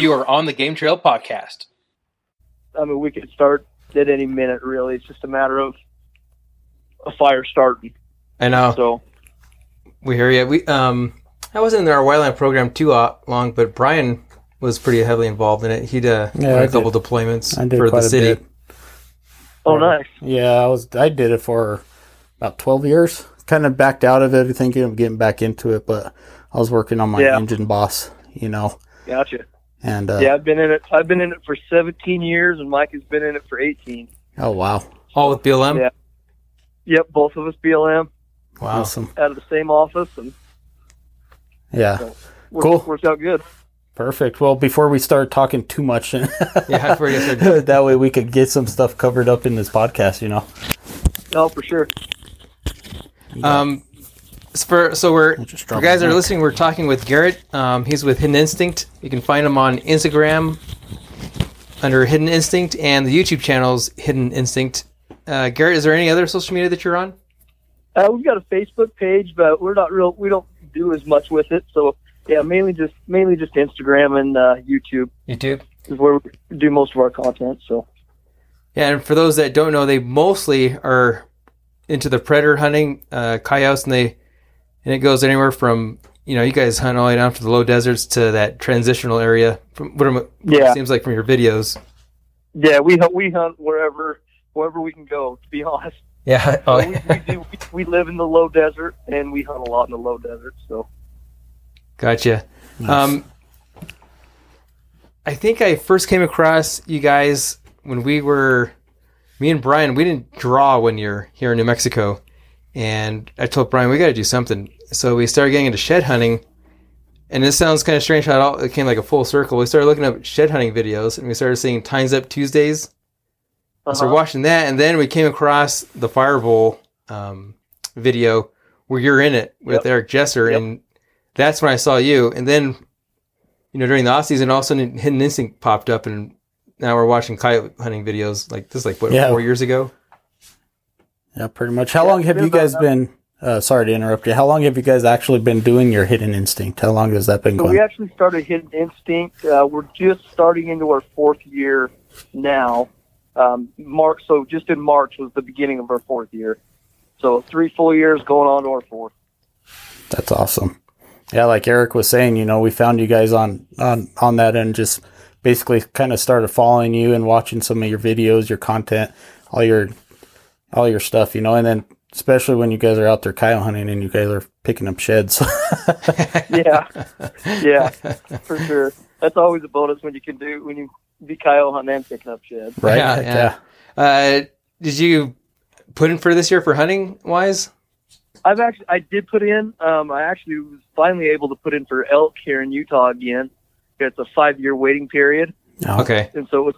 you are on the Game Trail podcast. I mean, we could start at any minute. Really, it's just a matter of a fire starting. I know. So We hear you. We um, I wasn't in our wildland program too long, but Brian was pretty heavily involved in it. He'd uh, Yeah, run I a couple deployments I did for the quite a city. bit. oh, nice. Yeah, I was. I did it for about twelve years. Kind of backed out of it, thinking of getting back into it, but I was working on my Yeah. engine boss, you know, Gotcha. And uh, Yeah, I've been in it. I've been in it for 17 years, and Mike has been in it for 18. oh wow, All with BLM. Yeah. Yep, both of us BLM Wow. awesome, out of the same office, and yeah, worked, Cool. worked out good. perfect. Well, before we start talking too much, Yeah, I forget. that way we could get some stuff covered up in this podcast, you know. Oh, for sure. Um, so for, so we're just for guys that are listening. We're talking with Garrett. Um, he's with Hidden Instinct. You can find him on Instagram under Hidden Instinct and the YouTube channels Hidden Instinct. Uh, Garrett, is there any other social media that you're on? Uh, we've got a Facebook page, but we're not real. We don't do as much with it. So yeah, mainly just mainly just Instagram and uh, YouTube YouTube. is where we do most of our content. So Yeah, and for those that don't know, they mostly are into the predator hunting, uh, coyotes, and they and it goes anywhere from you know you guys hunt all the way down to the low deserts to that transitional area. From what it Yeah. seems like from your videos. yeah, we hunt, we hunt wherever wherever we can go. To be honest, Yeah. Oh, we, we do. We, we live in the low desert, and we hunt a lot in the low desert. So Gotcha. Um, I think I first came across you guys when we were, me and Brian, we didn't draw when you're here in New Mexico. And I told Brian, we got to do something. So we started getting into shed hunting. And this sounds kind of strange how it, all, it came like a full circle. We started looking up shed hunting videos and we started seeing Tines Up Tuesdays. So Uh-huh. we're watching that. And then we came across the Fireball um, video where you're in it with Yep. Eric Jesser. Yep. And that's when I saw you. And then, you know, during the off season, all of a sudden Hidden Instinct popped up, and now we're watching coyote hunting videos. Like this, is like what Yeah. four years ago. Yeah, pretty much. How long have you guys been? Uh, sorry to interrupt you. How long have you guys actually been doing your hidden instinct? How long has that been So going? we actually started Hidden Instinct. Uh, we're just starting into our fourth year now. Um, March, so just in March was the beginning of our fourth year. So three full years going on to our fourth. That's awesome. Yeah, like Eric was saying, you know, we found you guys on on on that and just basically kind of started following you and watching some of your videos, your content, all your all your stuff, you know, and then especially when you guys are out there coyote hunting and you guys are picking up sheds. Yeah, yeah, for sure. That's always a bonus when you can do when you be coyote hunting and picking up sheds. right? Yeah, Heck yeah. Uh, did you put in for this year for hunting wise? I've actually I did put in. Um, I actually was finally able to put in for elk here in Utah again. It's a five year waiting period. No. Okay. And so it was,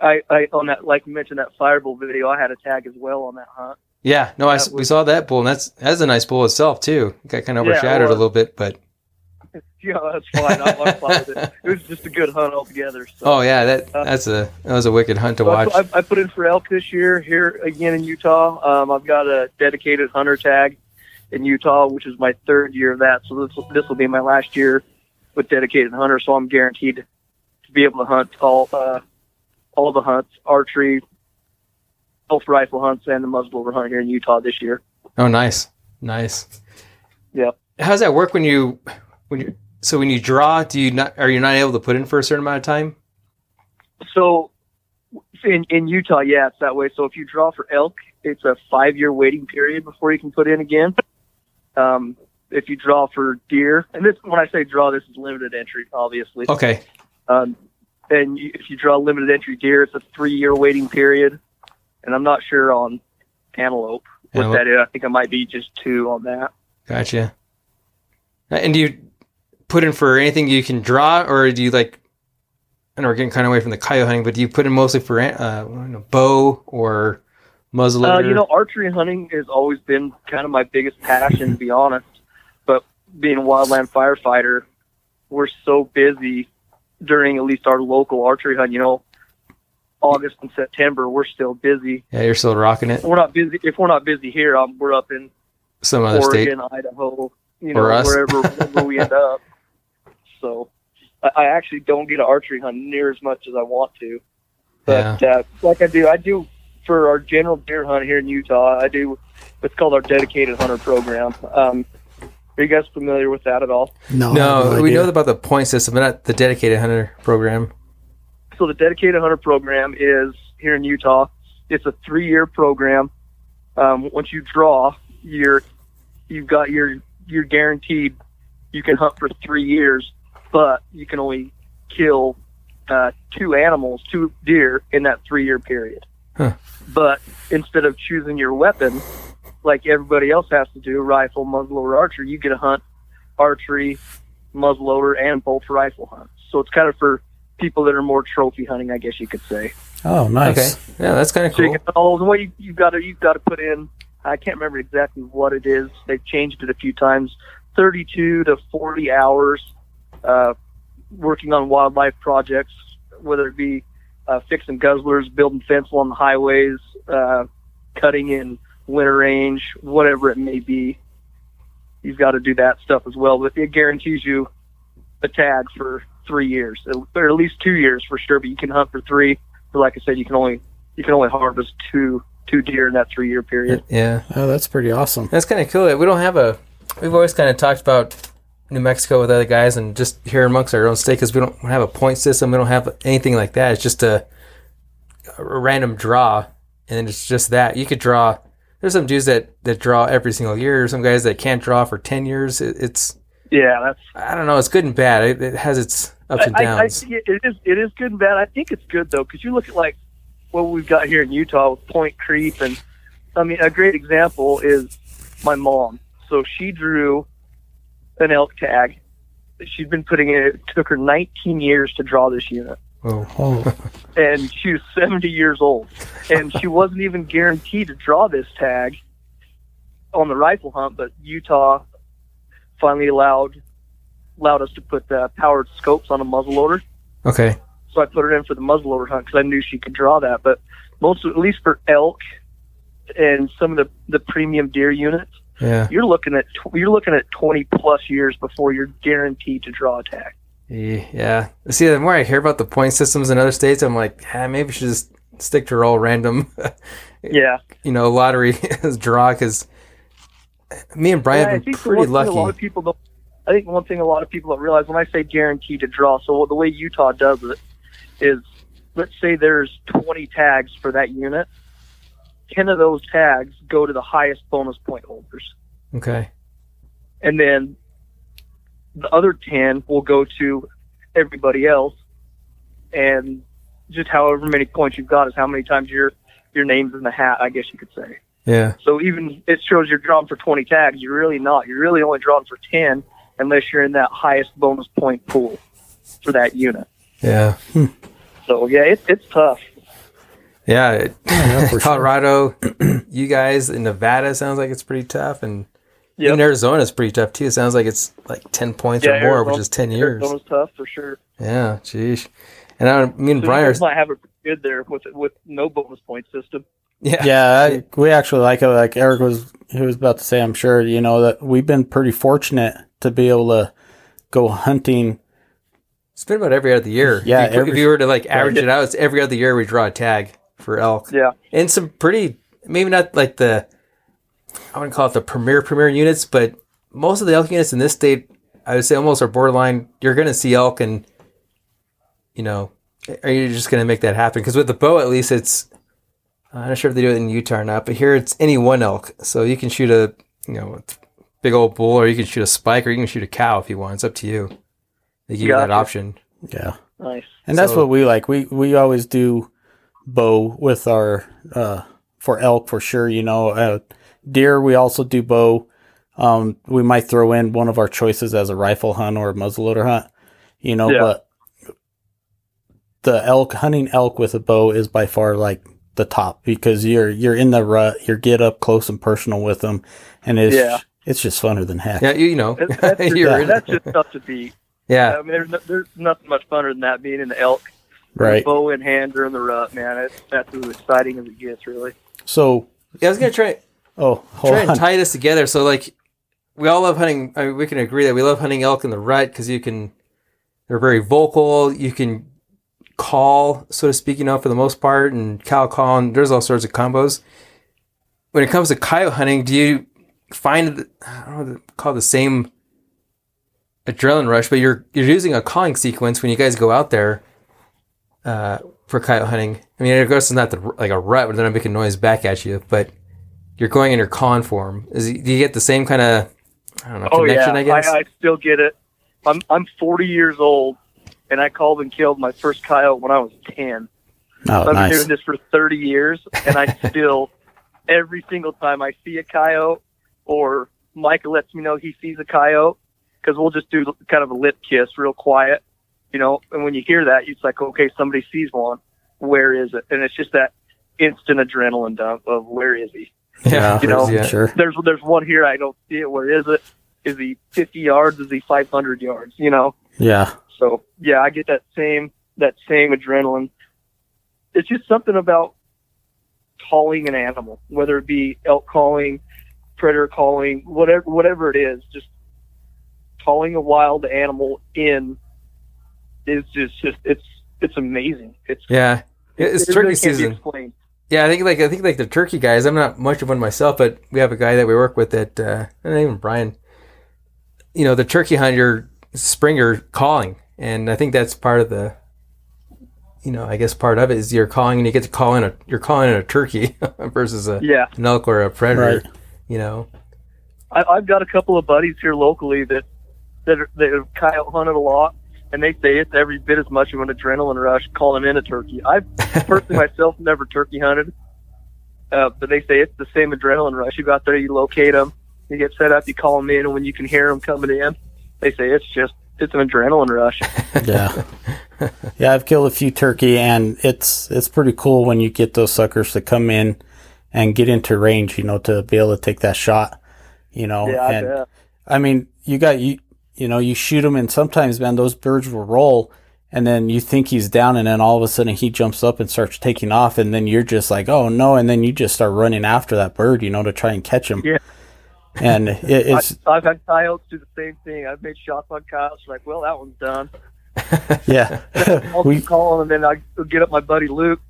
I, I on that like you mentioned that fireball video, I had a tag as well on that hunt. Yeah. No, I s That we was- saw that bull, and that's that's a nice bull itself too. It got kind of Yeah, overshadowed a little bit, but Yeah, that's fine. I'm it. It was just a good hunt altogether. So. oh yeah, that Uh, that's a that was a wicked hunt to So watch. I, I put in for elk this year here again in Utah. Um, I've got a dedicated hunter tag in Utah, which is my third year of that. So this will- this will be my last year with dedicated hunter. So I'm guaranteed to be able to hunt all uh, all the hunts, archery, both rifle hunts, and the muzzleloader hunt here in Utah this year. Oh, nice, nice. Yeah. How does that work when you when you so when you draw? Do you not are you not able to put in for a certain amount of time? So in in Utah, yeah, it's that way. So if you draw for elk, it's a five year waiting period before you can put in again. Um, if you draw for deer, and this when I say draw, this is limited entry, obviously. Okay. Um, and you, if you draw limited entry deer, it's a three year waiting period. And I'm not sure on antelope what Antelope. that is. I think it might be just two on that. Gotcha. Uh, And do you put in for anything you can draw, or do you like? I know we're getting kind of away from the coyote hunting, but do you put in mostly for uh, I don't know, bow or muzzleloader? Uh, you know, archery hunting has always been kind of my biggest passion, to be honest. But being a wildland firefighter, we're so busy during at least our local archery hunt. You know, August and September, we're still busy. yeah, you're still rocking it. We're not busy. If we're not busy here, um, we're up in Some other state. Oregon, Idaho, you know, wherever, wherever we end up. So, I, I actually don't get an archery hunt near as much as I want to. But uh, like I do, I do for our general deer hunt here in Utah. I do what's called our dedicated hunter program. Um, are you guys familiar with that at all? No, No, we know about the point system, but not the dedicated hunter program. So the dedicated hunter program is here in Utah. It's a three-year program. Um, once you draw, you're you've got your you're guaranteed you can hunt for three years, but you can only kill uh, two animals, two deer in that three-year period. Huh. But instead of choosing your weapon, like everybody else has to do, rifle, muzzleloader, archer, you get to hunt archery, muzzleloader, and both rifle hunts. So it's kind of for people that are more trophy hunting, I guess you could say. Oh, nice. Okay, yeah, that's kind of So you cool. can hunt all those. What you, you've got to you've got to put in. I can't remember exactly what it is. They've changed it a few times. Thirty-two to forty hours uh, working on wildlife projects, whether it be uh, fixing guzzlers, building fence along the highways, uh, cutting in winter range, whatever it may be. You've got to do that stuff as well. But it guarantees you a tag for three years, or at least two years for sure. But you can hunt for three. But like I said, you can only you can only harvest two two deer in that three year period. Yeah, Oh, that's pretty awesome. that's kind of cool. We don't have a. We've always kind of talked about New Mexico with other guys, and just here amongst our own state because we don't have a point system. We don't have anything like that. It's just a, a random draw, and it's just that you could draw. There's some dudes that that draw every single year. Or some guys that can't draw for ten years. It, it's Yeah, that's I don't know. It's good and bad. It, it has its ups and I, I, I downs. it it is it is good and bad. I think it's good though because you look at like what we've got here in Utah with point creep, and I mean a great example is my mom. So she drew an elk tag. She'd been putting it. It took her 19 years to draw this unit. Oh, Oh, and she was 70 years old, and she wasn't even guaranteed to draw this tag on the rifle hunt. But Utah finally allowed allowed us to put the powered scopes on a muzzleloader, okay. so I put her in for the muzzleloader hunt because I knew she could draw that. But most, at least for elk and some of the the premium deer units, Yeah. you're looking at tw- you're looking at 20 plus years before you're guaranteed to draw a tag. Yeah. See, the more I hear about the point systems in other states, I'm like, ah, maybe we should just stick to all random, Yeah, you know, lottery draw because me and Brian Yeah, have been pretty thing A lot lucky. of people don't. I think one thing a lot of people don't realize when I say guaranteed to draw. So the way Utah does it is, let's say there's 20 tags for that unit. 10 of those tags go to the highest bonus point holders, Okay. and then the other 10 will go to everybody else. And just however many points you've got is how many times your your name's in the hat. I guess you could say. Yeah. So even it shows you're drawn for 20 tags. You're really not. You're really only drawn for 10 unless you're in that highest bonus point pool for that unit. Yeah. Hmm. So yeah, it, it's tough. Yeah. it- yeah. Colorado, you guys in Nevada sounds like it's pretty tough, and Yep. in Arizona is pretty tough too. It sounds like it's like ten points Yeah, or more, Arizona- which is ten years. Arizona's tough for sure. Yeah. Jeez. And I, me and So Brian you are guys might have it good there with with no bonus point system. yeah. yeah, I, we actually like it. Like Eric was, he was about to say, I'm sure, you know, that we've been pretty fortunate to be able to go hunting. It's been about every other year. Yeah, If you, every- if you were to like average it out, it's every other year we draw a tag for elk. Yeah, and some pretty maybe not like the I wouldn't call it the premier premier units, but most of the elk units in this state, I would say almost are borderline. You're going to see elk, and you know, are you just going to make that happen? Because with the bow, at least it's I'm not sure if they do it in Utah or not, but here it's any one elk, so you can shoot a you know big old bull, or you can shoot a spike, or you can shoot a cow if you want. It's up to you. They give you that Gotcha. option. Yeah. nice. And that's So- what we like. We, we always do bow with our, uh, for elk for sure, you know, uh, deer, we also do bow. Um, we might throw in one of our choices as a rifle hunt or a muzzleloader hunt, you know, Yeah. but the elk hunting elk with a bow is by far like the top because you're, you're in the rut, you're get up close and personal with them and it's, Yeah. it's just funner than heck. Yeah, you, you know, That's, that's, just, that's just tough to beat. yeah. I mean, there's, no, there's nothing much funner than that being in the elk, Right. bow in hand during the rut. Man, it's that's as exciting as it gets, really. So, Yeah, I was gonna try. Oh, hold try and tie this together. So like, we all love hunting. I mean, we can agree that we love hunting elk in the rut because you can. they're very vocal. You can call, so to speak, you know, for the most part, and cow call, and there's all sorts of combos. When it comes to coyote hunting, do you find I don't know call the same adrenaline rush, but you're you're using a calling sequence when you guys go out there uh, for coyote hunting. I mean, of course, it's not the, like a rut but they're not making noise back at you, but you're going in your con form. Is do you get the same kind of I don't know Oh connection? yeah, I guess. I, I still get it. I'm I'm 40 years old, and I called and killed my first coyote when I was 10. Oh, I've been doing this for 30 years, and I still, every single time I see a coyote, or Micah lets me know he sees a coyote, because we'll just do kind of a lip kiss, real quiet, you know. And when you hear that, it's like, okay, somebody sees one. Where is it? And it's just that instant adrenaline dump of where is he? Yeah, You know, yeah. sure. There's there's one here I don't see it. Where is it? Is he 50 yards? Is he 500 yards? You know. Yeah, So yeah, I get that same that same adrenaline. It's just something about calling an animal, whether it be elk calling, predator calling, whatever whatever it is, just calling a wild animal in is just just it's it's amazing. It's yeah, it's it turkey really can't be season. Explained. Yeah, I think like I think like the turkey guys. I'm not much of one myself, but we have a guy that we work with that, uh, and even Brian. You know, the turkey hunter Springer calling, and I think that's part of the. You know, I guess part of it is you're calling, and you get to call in a you're calling in a turkey versus a Yeah, an elk or a predator. Right. You know, I, I've got a couple of buddies here locally that that are, that have coyote hunted a lot, and they say it's every bit as much of an adrenaline rush calling in a turkey. I've personally myself never turkey hunted, uh, but they say it's the same adrenaline rush. You go out there, you locate them, you get set up, you call them in, and when you can hear them coming in, they say it's just it's an adrenaline rush. yeah, yeah. I've killed a few turkey, and it's it's pretty cool when you get those suckers to come in and get into range. You know, to be able to take that shot. You know, Yeah, I and bet. I mean, you got you. You know, you shoot him, and sometimes, man, those birds will roll, and then you think he's down, and then all of a sudden he jumps up and starts taking off, and then you're just like, oh no, and then you just start running after that bird, you know, to try and catch him. Yeah. And it, it's I, I've had coyotes do the same thing. I've made shots on coyotes. Like, well, that one's done. yeah, I'll we keep calling, and then I get up my buddy Luke.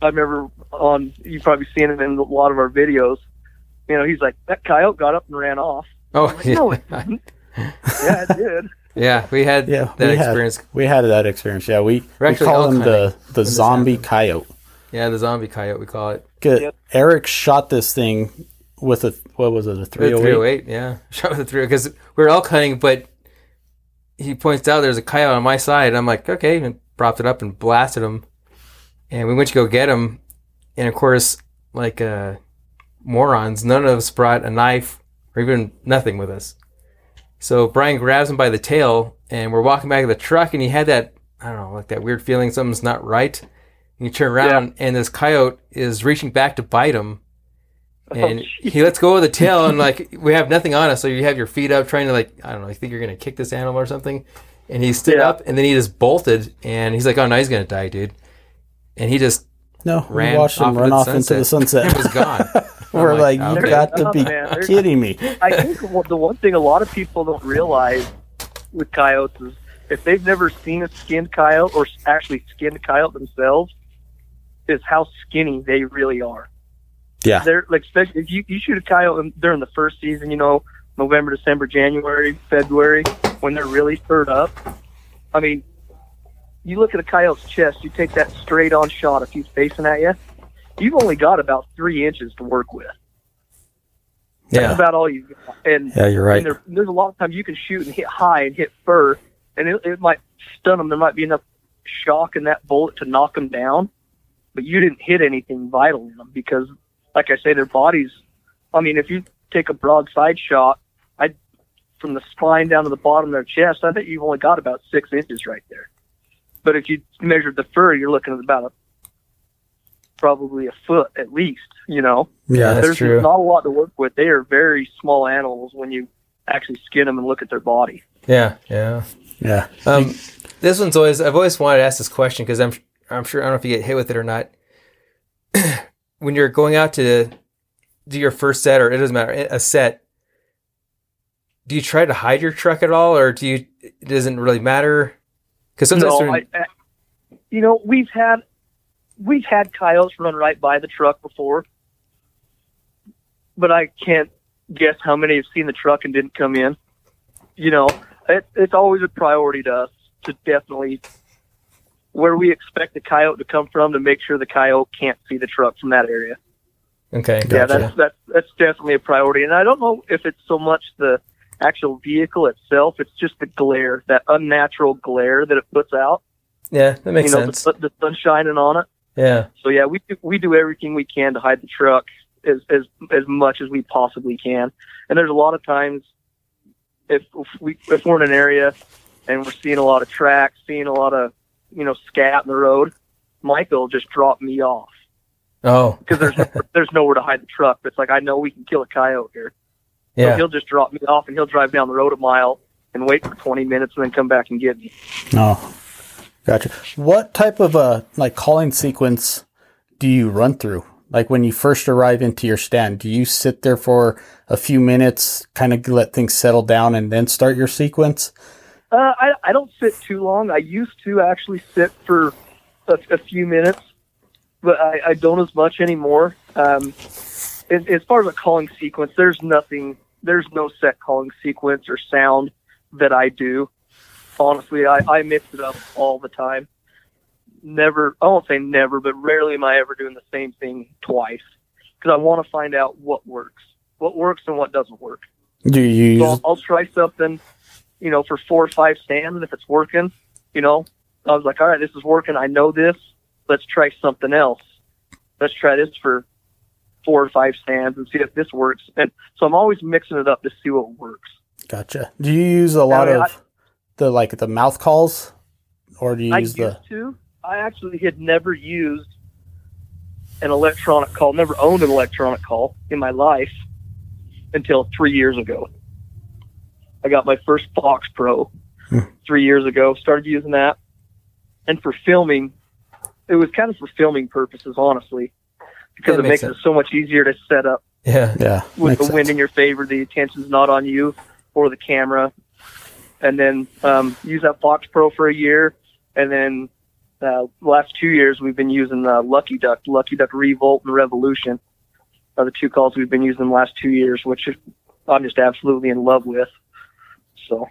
I remember on you've probably seen it in a lot of our videos. You know, he's like that coyote got up and ran off. oh I'm like, no, it yeah, didn't. Yeah, it did. yeah, we had yeah that we experience. Had, we had that experience. Yeah, we We're we actually call elk him the the zombie coyote. Yeah, the zombie coyote we call it. Good. Yep. Eric shot this thing with a what was it a three Three hundred oh eight? eight, yeah, shot with a three because we were elk hunting, but he points out there's a coyote on my side. I'm like, okay, and propped it up and blasted him, and we went to go get him, and of course, like uh, morons, none of us brought a knife or even nothing with us. So Brian grabs him by the tail, and we're walking back to the truck, and he had that I don't know, like that weird feeling something's not right. And you turn around, and this coyote is reaching back to bite him oh, and Oh, he lets go of the tail and like we have nothing on us so you have your feet up trying to like i don't know you think you're gonna kick this animal or something and he stood Yeah. up and then he just bolted and he's like oh no he's gonna die dude and he just No, we Ran watched him off run into off the into the sunset. it was gone We're I'm like, like, you okay. got to Oh, be man, kidding me. I think the one thing a lot of people don't realize with coyotes is if they've never seen a skinned coyote or actually skinned a coyote themselves, is how skinny they really are. Yeah. They're like especially if you, you shoot a coyote during the first season, you know, November, December, January, February, when they're really furred up. I mean, you look at a coyote's chest, you take that straight on shot if he's facing at you, you've only got about three inches to work with. That's yeah about all you got. And Yeah, you're right. and there, there's a lot of times you can shoot and hit high and hit fur, and it, it might stun them. There might be enough shock in that bullet to knock them down, but you didn't hit anything vital in them because, like I say, their bodies. I mean, if you take a broadside shot, I from the spine down to the bottom of their chest, I bet you've only got about six inches right there. But if you measured the fur, you're looking at about a probably a foot at least. You know Yeah, That's there's true. not a lot to work with. They are very small animals when you actually skin them and look at their body. yeah yeah yeah. um this one's always i've always wanted to ask this question because i'm i'm sure i don't know if you get hit with it or not when you're going out to do your first set or it doesn't matter a set do you try to hide your truck at all or do you it doesn't really matter Because sometimes No, I, I, you know, we've had we've had coyotes run right by the truck before, but I can't guess how many have seen the truck and didn't come in. You know, it, it's always a priority to us to definitely where we expect the coyote to come from to make sure the coyote can't see the truck from that area. okay, Yeah, that's that's that's definitely a priority, and I don't know if it's so much the actual vehicle itself; it's just the glare, that unnatural glare that it puts out. yeah, that makes you know, sense. the, the sun shining on it. Yeah, So yeah, we do, we do everything we can to hide the truck as as as much as we possibly can. And there's a lot of times if, if we if we're in an area and we're seeing a lot of tracks, seeing a lot of you know scat in the road, Michael just drop me off oh, because there's no, there's nowhere to hide the truck. It's like I know we can kill a coyote here. So yeah, he'll just drop me off and he'll drive down the road a mile and wait for 20 minutes and then come back and get me. No. Gotcha. What type of uh like calling sequence do you run through? Like when you first arrive into your stand, do you sit there for a few minutes, kind of let things settle down, and then start your sequence? Uh, I, I don't sit too long. I used to actually sit for a, a few minutes, but I, I don't as much anymore. Um, as, as far as a calling sequence, there's nothing, there's no set calling sequence or sound that I do. Honestly, I, I mix it up all the time. Never, I won't say never, but rarely am I ever doing the same thing twice because I want to find out what works, what works and what doesn't work. Do you So I'll, I'll try something, you know, for four or five stands, and if it's working, you know, I was like, all right, this is working. I know this. Let's try something else. Let's try this for four or five stands and see if this works. And so I'm always mixing it up to see what works. gotcha? Do you use a lot mean, of the like the mouth calls, or do you I use used the? to. I actually had never used an electronic call, never owned an electronic call in my life until three years ago. I got my first Fox Pro Hmm. three years ago, started using that. And for filming, it was kind of for filming purposes, honestly, because That it makes sense. it so much easier to set up yeah, Yeah, with the wind sense. in your favor, the attention's not on you or the camera. And then um, use that Fox Pro for a year, and then uh, last two years we've been using uh, Lucky Duck, Lucky Duck Revolt and Revolution are the two calls we've been using the last two years, which I'm just absolutely in love with. So,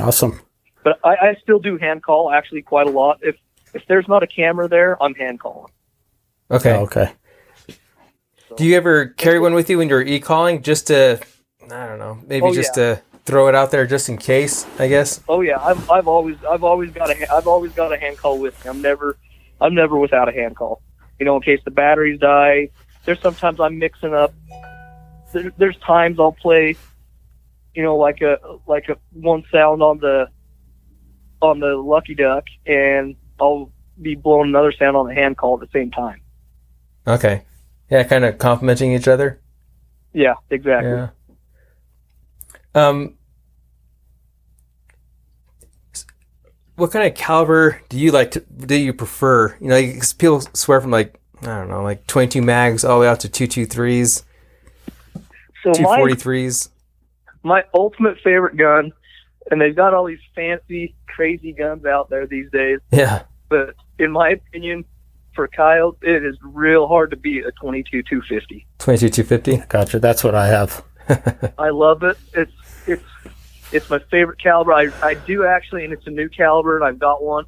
Awesome. but I, I still do hand call actually quite a lot. If if there's not a camera there, I'm hand calling. okay. Okay. Do you ever carry one with you when you're e-calling just to, I don't know, maybe Oh, just to throw it out there just in case? I guess. Oh yeah, I've I've always I've always got a I've always got a hand call with me. I'm never I'm never without a hand call. You know, in case the batteries die. There's sometimes I'm mixing up. There, there's times I'll play, you know, like a like a one sound on the on the Lucky Duck, and I'll be blowing another sound on the hand call at the same time. Okay. Yeah, kind of complementing each other. Yeah, exactly. Yeah. Um, what kind of caliber do you like to do you prefer? You know, 'cause people swear from like I don't know, like twenty two mags all the way out to two two threes, So two my my ultimate favorite gun, and they've got all these fancy, crazy guns out there these days. Yeah. but in my opinion, for Kyle, it is real hard to beat a 22 250. Twenty two two fifty. Gotcha. That's what I have. I love it. It's it's it's my favorite caliber. I I do actually, and it's a new caliber, and I've got one.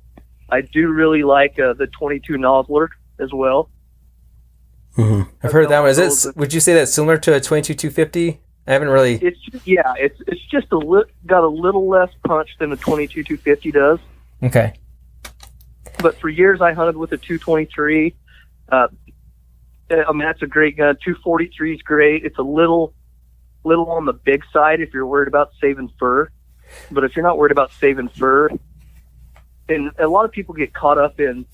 I do really like uh, the 22 Nosler as well. hmm I've heard that one. Is it? Would you say that's similar to a twenty two two fifty? I haven't really. It's yeah, it's it's just a li- got a little less punch than the 22 250 does. Okay. but for years I hunted with a 223. Uh, I mean, that's a great gun. 243 is great. It's a little, little on the big side if you're worried about saving fur. But if you're not worried about saving fur, and a lot of people get caught up in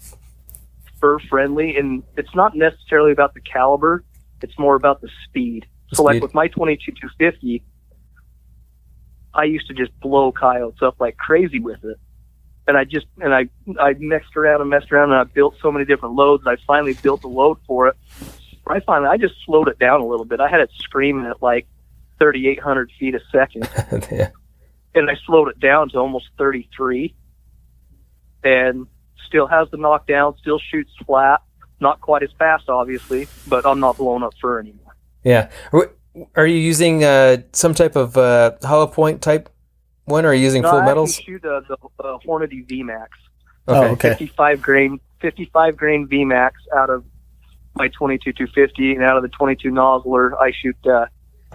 fur friendly, and it's not necessarily about the caliber. It's more about the speed. So, like with my 22 250, I used to just blow coyotes up like crazy with it and I just and I I messed around and messed around and I built so many different loads. And I finally built a load for it. I finally I just slowed it down a little bit. I had it screaming at like 3,800 feet a second, yeah. and I slowed it down to almost 33. and still has the knockdown, still shoots flat. Not quite as fast, obviously, but I'm not blowing up fur anymore. Yeah. Are, are you using uh, some type of uh, hollow point type one, or are you using No, full I metals? I shoot uh, the uh, Hornady VMAX, Oh, okay. 55 grain, 55 grain VMAX out of my 22 250, and out of the 22 Nosler, I shoot uh,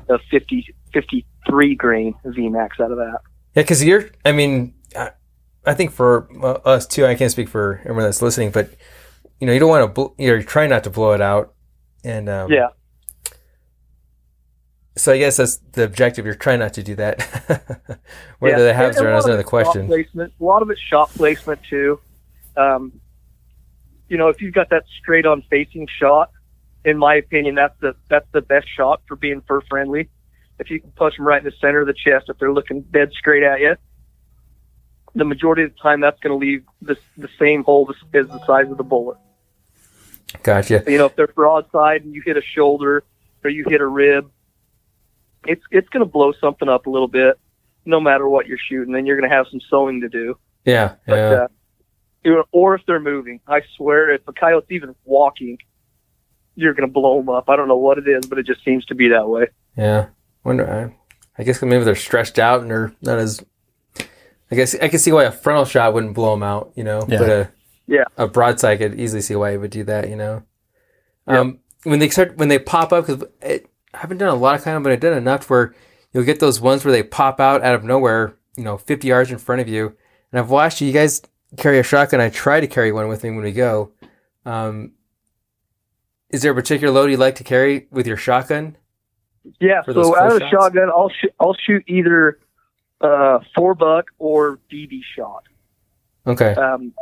the 50 53 grain VMAX out of that. Yeah, because you're. I mean, I, I think for uh, us too. I can't speak for everyone that's listening, but you know, you don't want to. Bl- you're trying not to blow it out, and um, Yeah, So I guess that's the objective. You're trying not to do that. Whether yeah. they have And a or not lot is another question. Placement. A lot of it's shot placement too. Um, you know, if you've got that straight on facing shot, in my opinion, that's the that's the best shot for being fur friendly. If you can punch them right in the center of the chest, if they're looking dead straight at you, the majority of the time that's going to leave the the same hole as, as the size of the bullet. Gotcha. You know, if they're broadside and you hit a shoulder or you hit a rib, it's it's going to blow something up a little bit, no matter what you're shooting. Then you're going to have some sewing to do. Yeah. But, Yeah. uh, or if they're moving, I swear, if a coyote's even walking, you're going to blow them up. I don't know what it is, but it just seems to be that way. Yeah. Wonder. I, I guess maybe they're stretched out and they're not as. I guess I can see why a frontal shot wouldn't blow them out. You know. Yeah. But a Yeah. a broadside I could easily see why it would do that. You know. Um, when they start when they pop up because I haven't done a lot of kind of, but I've done enough where you'll get those ones where they pop out out of nowhere. You know, 50 yards in front of you. And I've watched you. You guys carry a shotgun. I try to carry one with me when we go. Um, is there a particular load you like to carry with your shotgun? Yeah. For So out of the shotgun, I'll shoot. I'll shoot either uh, four buck or BB shot, Okay. um,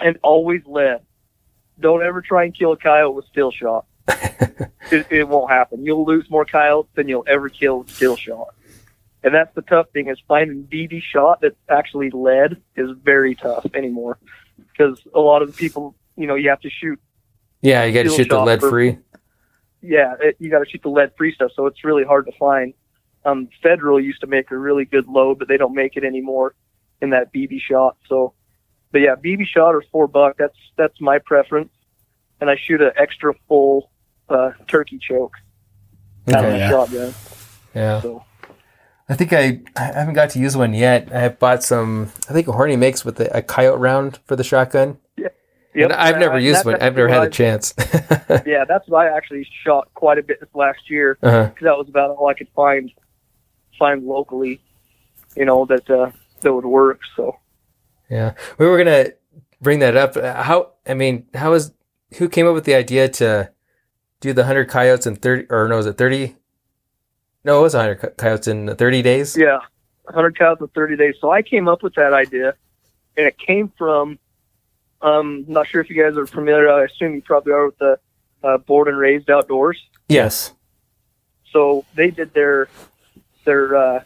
and always lead. Don't ever try and kill a coyote with still shot. it, it won't happen. You'll lose more coyotes than you'll ever kill with still shot. And that's the tough thing is finding BB shot that's actually lead is very tough anymore because a lot of the people, you know, you have to shoot. Yeah, you got to shoot the lead for- free. Yeah, it, you got to shoot the lead free stuff, so it's really hard to find. Um, Federal used to make a really good load, but they don't make it anymore in that BB shot. So, but yeah, BB shot or four buck. That's that's my preference, and I shoot an extra full uh, turkey choke out of Okay. the yeah. shotgun. Yeah. So I think I, I haven't got to use one yet. I have bought some. I think Hornady makes with a, a coyote round for the shotgun. Yep, And I've never uh, used one. I've never had a chance. Yeah, that's what I actually shot quite a bit this last year uh-huh. because that was about all I could find find locally. You know that uh, that would work. So Yeah, we were gonna bring that up. How? I mean, how is who came up with the idea to do the hundred coyotes in thirty? Or no, was it thirty? No, it was hundred coyotes in thirty days. yeah, 100 cows in 30 days. So I came up with that idea, and it came from. Um, not sure if you guys are familiar. I assume you probably are with the uh, Born and Raised Outdoors. Yes. So they did their their uh,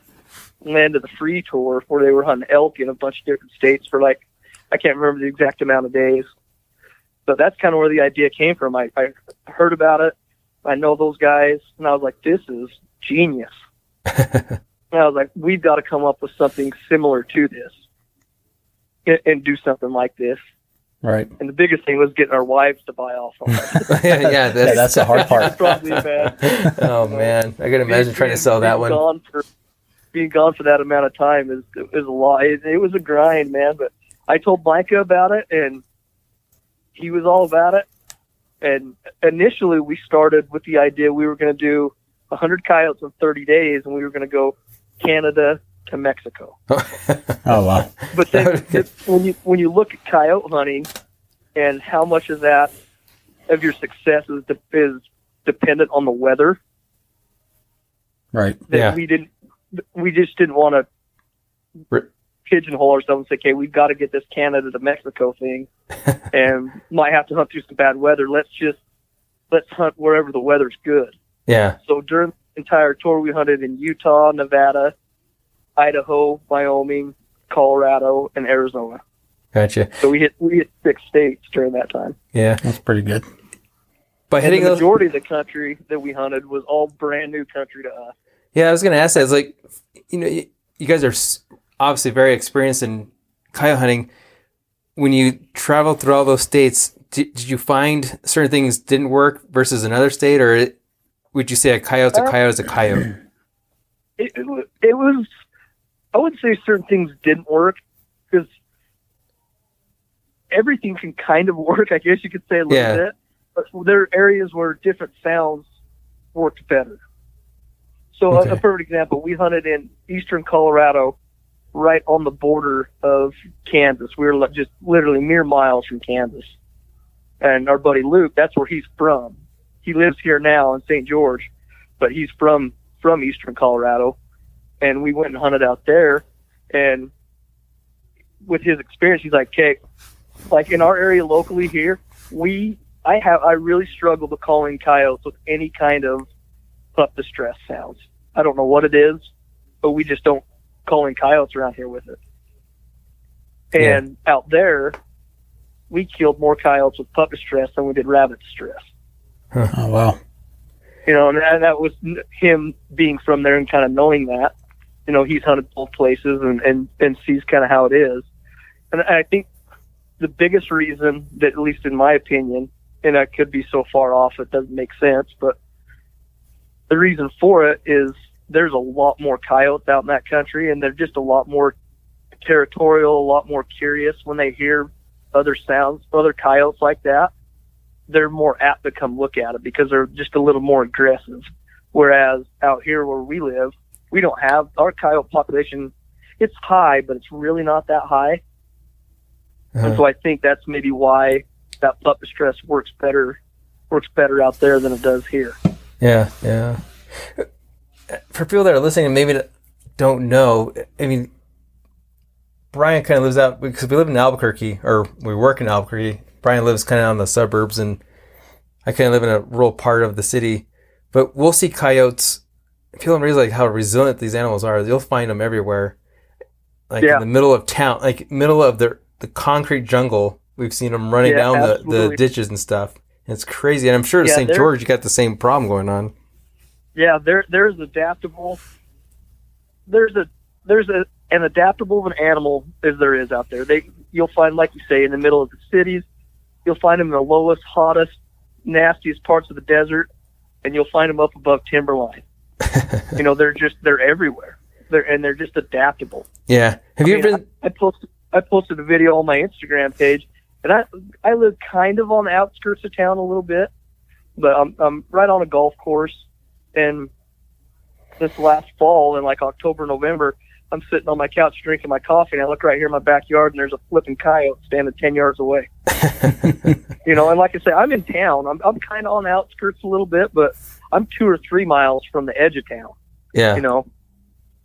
land of the free tour where they were hunting elk in a bunch of different states for like I can't remember the exact amount of days. But that's kind of where the idea came from. I, I heard about it. I know those guys, and I was like, "This is genius." and I was like, "We've got to come up with something similar to this, and, and do something like this." Right. And the biggest thing was getting our wives to buy off on it. yeah, yeah, Yeah, that's, that's the hard part. probably bad. oh man, I can imagine trying to sell that one. Gone for, being gone for that amount of time is is a lot. It, it was a grind, man. But I told Micah about it, and he was all about it. And initially, we started with the idea we were going to do 100 coyotes in 30 days, and we were going to go Canada to Mexico. Oh wow. But then when you when you look at coyote hunting and how much of that of your success is de- is dependent on the weather, Right. that Yeah. we didn't we just didn't want to Re- pigeonhole ourselves and say, okay, we've got to get this Canada to Mexico thing, and might have to hunt through some bad weather. Let's just let's hunt wherever the weather's good. yeah, So during the entire tour, we hunted in Utah, Nevada, Idaho, Wyoming, Colorado, and Arizona. gotcha. So we hit we hit six states during that time. Yeah, That's pretty good. by And hitting the those. majority of the country that we hunted was all brand new country to us. Yeah, I was gonna ask that. It's like, you know, you, you guys are obviously very experienced in coyote hunting. when you traveled through all those states, did, did you find certain things didn't work versus another state, or would you say a coyote's a Uh, coyote's a coyote? it, it, it was i would say certain things didn't work because everything can kind of work i guess you could say a little Yeah. bit but there are areas where different sounds worked better. So a- Okay. a perfect example we hunted in eastern colorado right on the border of kansas. We were just literally mere miles from kansas. And our buddy luke that's where he's from. He lives here now in st george but he's from from eastern Colorado, and we went and hunted out there. And with his experience, he's like, "Okay, like in our area locally here, we I have I really struggle to calling coyotes with any kind of pup distress sounds. I don't know what it is, but we just don't call in coyotes around here with it. And out there, we killed more coyotes with pup distress than we did rabbit distress Oh wow. you know, and that, that was him being from there and kind of knowing that. You know, he's hunted both places and and and sees kind of how it is. And I think the biggest reason that, at least in my opinion, and I could be so far off it doesn't make sense, but the reason for it is there's a lot more coyotes out in that country, and they're just a lot more territorial, a lot more curious when they hear other sounds, other coyotes like that they're more apt to come look at it because they're just a little more aggressive. Whereas out here where we live, we don't have our coyote population. It's high, but it's really not that high. And Uh-huh. so I think that's maybe why that pup distress works better works better out there than it does here. Yeah, yeah. For people that are listening and maybe don't know, I mean, Brian kind of lives out because we live in Albuquerque or we work in Albuquerque. Brian lives kind of on the suburbs, and I kind of live in a rural part of the city. But we'll see coyotes. People don't realize like how resilient these animals are. You'll find them everywhere, like Yeah. in the middle of town, like middle of the the concrete jungle. We've seen them running Yeah, down the, the ditches and stuff. It's crazy, and I'm sure Yeah, St. George, you got the same problem going on. Yeah, there there's adaptable. There's a there's a an adaptable of an animal as there is out there. They you'll find, like you say, in the middle of the cities. You'll find them in the lowest, hottest, nastiest parts of the desert, and you'll find them up above timberline. You know, they're just they're everywhere. They're and they're just adaptable. Yeah. Have I you mean, ever been? I posted I posted a video on my Instagram page, and I I live kind of on the outskirts of town a little bit, but I'm I'm right on a golf course, and this last fall in like October November, I'm sitting on my couch drinking my coffee, and I look right here in my backyard, and there's a flipping coyote standing ten yards away. You know, and like I say, I'm in town. I'm I'm kind of on the outskirts a little bit, but I'm two or three miles from the edge of town. yeah. You know,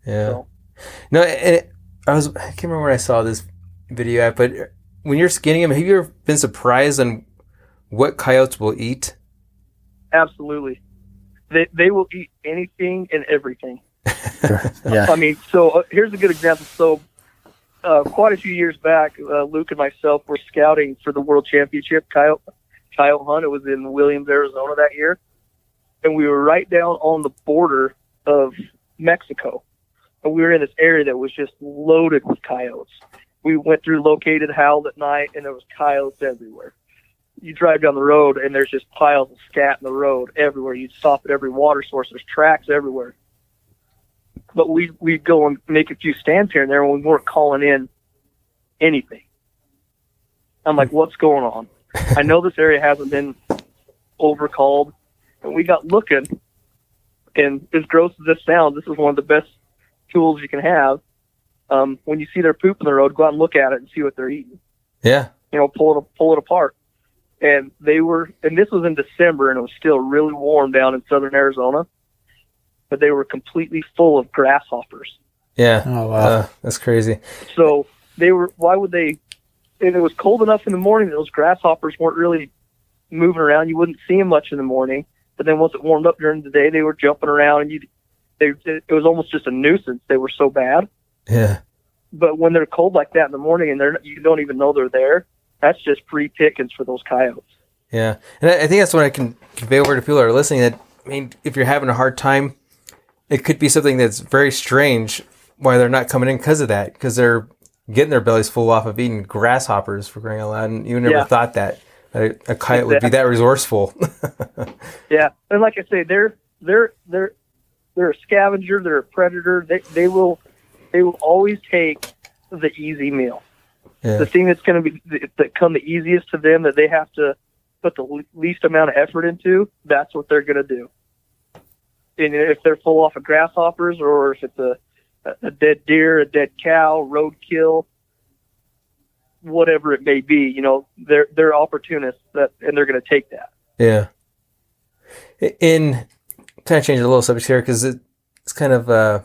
Yeah. So- No, and it, I was I can't remember when I saw this video at, but when you're skinning them, have you ever been surprised on what coyotes will eat? absolutely. They they will eat anything and everything. Yeah. I mean, so uh, here's a good example. So, uh, quite a few years back, uh, Luke and myself were scouting for the World Championship coyote coyote hunt. It was in Williams, Arizona that year, and we were right down on the border of Mexico, and we were in this area that was just loaded with coyotes. We went through located howl at night, and there was coyotes everywhere. You drive down the road, and there's just piles of scat in the road everywhere. You stop at every water source. There's tracks everywhere but we we'd go and make a few stands here and there and we weren't calling in anything. I'm like, what's going on? I know this area hasn't been overcalled, and we got looking. And as gross as this sounds, this is one of the best tools you can have. Um, when you see their poop in the road, go out and look at it and see what they're eating. Yeah. You know, pull it pull it apart. And they were, and this was in December, and it was still really warm down in southern Arizona. But they were completely full of grasshoppers. Yeah. Oh wow. Uh, that's crazy. So they were. Why would they? If it was cold enough in the morning, those grasshoppers weren't really moving around. You wouldn't see them much in the morning. But then once it warmed up during the day, they were jumping around, and you. They, it was almost just a nuisance. They were so bad. Yeah. But when they're cold like that in the morning, and they're you don't even know they're there, that's just free pickings for those coyotes. Yeah. And I, I think that's what I can convey over to people that are listening. That I mean, if you're having a hard time, it could be something that's very strange why they're not coming in because of that. Because they're getting their bellies full off of eating grasshoppers for crying out loud. And you never Yeah. thought that a, a coyote would be that resourceful. Yeah, and like I say, they're they're they're they're a scavenger. They're a predator. They they will they will always take the easy meal. Yeah. The thing that's going to be that come the easiest to them that they have to put the least amount of effort into. That's what they're going to do. And if they're full off of grasshoppers, or if it's a a dead deer, a dead cow, roadkill, whatever it may be, you know, they're they're opportunists that, and they're going to take that. Yeah. In kind of change a little subject here because it, it's kind of uh,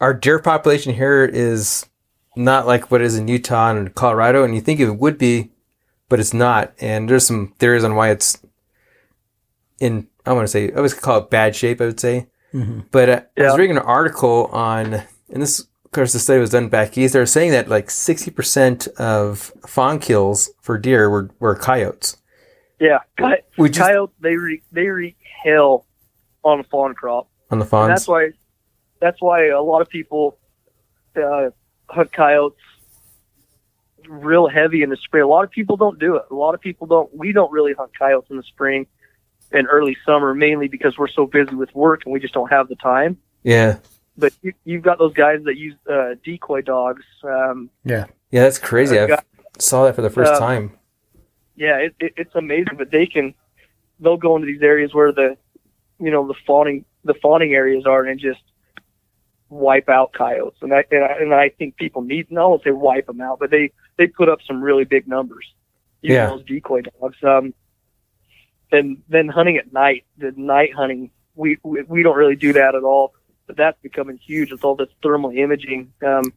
our deer population here is not like what is in Utah and Colorado, and you think it would be, but it's not. And there's some theories on why it's in. I want to say I always call it bad shape. I would say, but uh, I was reading an article on, and this of course the study was done back east. They were saying that like sixty percent of fawn kills for deer were were coyotes. Yeah, coy- We just coyotes they wreak, they wreak hell on the fawn crop. on the And fawns. that's why that's why a lot of people uh, hunt coyotes real heavy in the spring. A lot of people don't do it. A lot of people don't. We don't really hunt coyotes in the spring and early summer, mainly because we're so busy with work and we just don't have the time. yeah. But you, you've got those guys that use uh, decoy dogs. Um, Yeah, Yeah, that's crazy. I got- saw that for the first uh, time. yeah, it, it, it's amazing. But they can, they'll go into these areas where the, you know, the fawning, the fawning areas are, and just wipe out coyotes. And I and I, and I think people need. No, I won't say wipe them out, but they they put up some really big numbers. Using Yeah. those decoy dogs. Um, and then hunting at night, the night hunting, we, we we don't really do that at all. But that's becoming huge with all this thermal imaging. Um,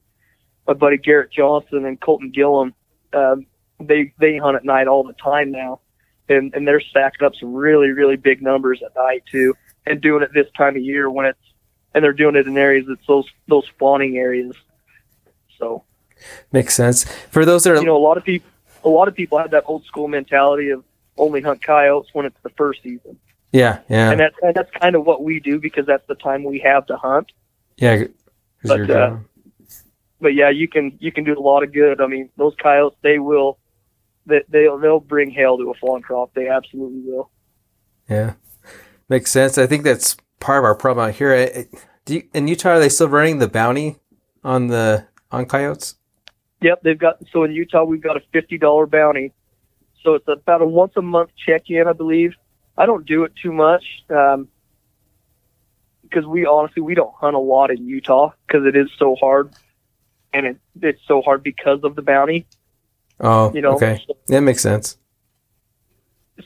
my buddy Garrett Johnson and Colton Gillum, um, they they hunt at night all the time now, and and they're stacking up some really really big numbers at night too, and doing it this time of year when it's and they're doing it in areas that's those those spawning areas. So Makes sense. For those that are, you know a lot of people a lot of people have that old school mentality of only hunt coyotes when it's the first season, yeah, yeah, and that's and that's kind of what we do because that's the time we have to hunt. Yeah. but, uh, But yeah, you can you can do a lot of good. I mean, those coyotes they will they they'll they'll bring hail to a fawn crop. They absolutely will. yeah, makes sense. I think that's part of our problem out here. I, do you, in Utah, are they still running the bounty on the on coyotes? Yep, they've got so in Utah we've got a fifty dollar bounty. So it's about a once a month check in, I believe. I don't do it too much um, because we honestly we don't hunt a lot in Utah because it is so hard, and it it's so hard because of the bounty. Oh, You know, okay, so, that makes sense.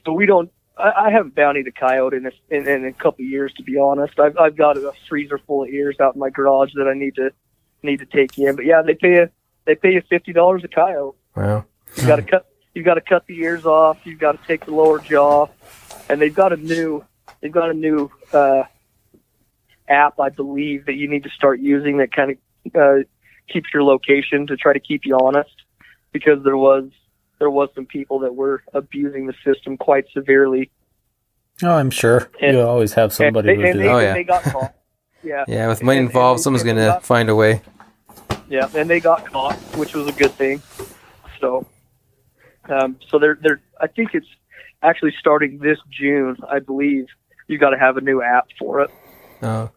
so we don't. I, I haven't bountied a coyote in a, in, in a couple of years, to be honest. I've I've got a freezer full of ears out in my garage that I need to need to take in. But yeah, they pay you they pay you fifty dollars a coyote. Wow. You got to cut. You got to cut the ears off. You've got to take the lower jaw, and they've got a new. They've got a new uh, app, I believe, that you need to start using that kind of uh, keeps your location to try to keep you honest, because there was there was some people that were abusing the system quite severely, Oh, I'm sure And- you always have somebody and, who they, and, they. Oh, yeah. they got caught. Yeah, Yeah, with money And- and involved, someone's gonna got- find a way. Yeah, and they got caught, which was a good thing. So, um, so they're they're. I think it's actually starting this June, I believe. You got to have a new app for it. Oh,